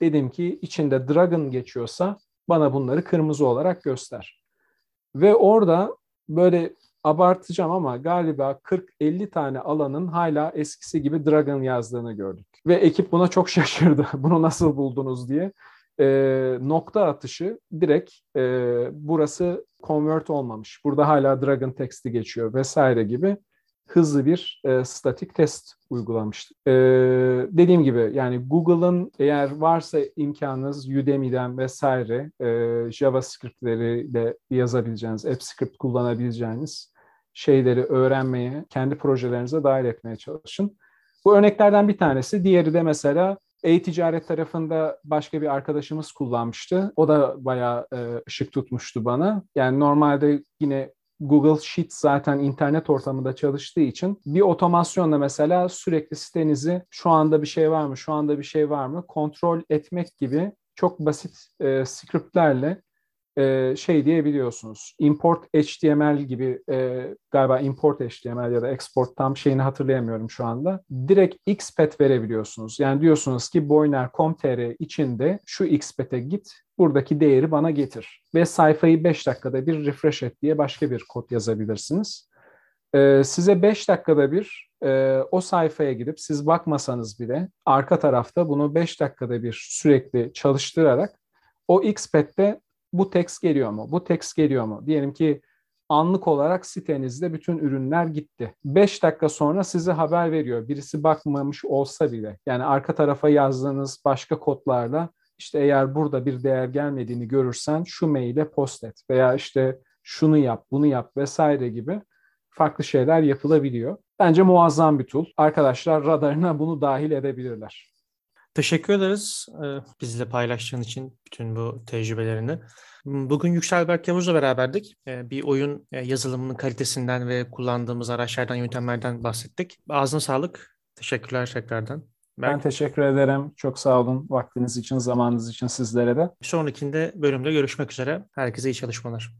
dedim ki içinde Dragon geçiyorsa bana bunları kırmızı olarak göster. Ve orada böyle abartacağım ama galiba 40-50 tane alanın hala eskisi gibi Dragon yazdığını gördük. Ve ekip buna çok <laughs> şaşırdı. Bunu nasıl buldunuz diye. E, nokta atışı direkt e, burası convert olmamış. Burada hala Dragon text'i geçiyor vesaire gibi hızlı bir e, statik test uygulamıştı. E, dediğim gibi yani Google'ın eğer varsa imkanınız Udemy'den vesaire e, JavaScript'leri de yazabileceğiniz, AppScript kullanabileceğiniz şeyleri öğrenmeye, kendi projelerinize dahil etmeye çalışın. Bu örneklerden bir tanesi. Diğeri de mesela e-ticaret tarafında başka bir arkadaşımız kullanmıştı. O da bayağı e, ışık tutmuştu bana. Yani normalde yine Google Sheets zaten internet ortamında çalıştığı için bir otomasyonla mesela sürekli sitenizi şu anda bir şey var mı, şu anda bir şey var mı kontrol etmek gibi çok basit e, scriptlerle e, şey diyebiliyorsunuz. Import HTML gibi e, galiba import HTML ya da export tam şeyini hatırlayamıyorum şu anda. Direkt xpath verebiliyorsunuz. Yani diyorsunuz ki boyner.com.tr içinde şu xpath'e git buradaki değeri bana getir. Ve sayfayı 5 dakikada bir refresh et diye başka bir kod yazabilirsiniz. Ee, size 5 dakikada bir e, o sayfaya gidip siz bakmasanız bile arka tarafta bunu 5 dakikada bir sürekli çalıştırarak o Xpath'te bu text geliyor mu? Bu text geliyor mu? Diyelim ki anlık olarak sitenizde bütün ürünler gitti. 5 dakika sonra size haber veriyor. Birisi bakmamış olsa bile. Yani arka tarafa yazdığınız başka kodlarla işte eğer burada bir değer gelmediğini görürsen şu maile post et veya işte şunu yap, bunu yap vesaire gibi farklı şeyler yapılabiliyor. Bence muazzam bir tool. Arkadaşlar radarına bunu dahil edebilirler. Teşekkür ederiz e, bizle paylaştığın için bütün bu tecrübelerini. Bugün Yüksel Berk Yavuz'la beraberdik. E, bir oyun e, yazılımının kalitesinden ve kullandığımız araçlardan, yöntemlerden bahsettik. Ağzına sağlık. Teşekkürler tekrardan. Ben, ben teşekkür ederim. Çok sağ olun vaktiniz için, zamanınız için sizlere de. Bir sonrakinde bölümde görüşmek üzere. Herkese iyi çalışmalar.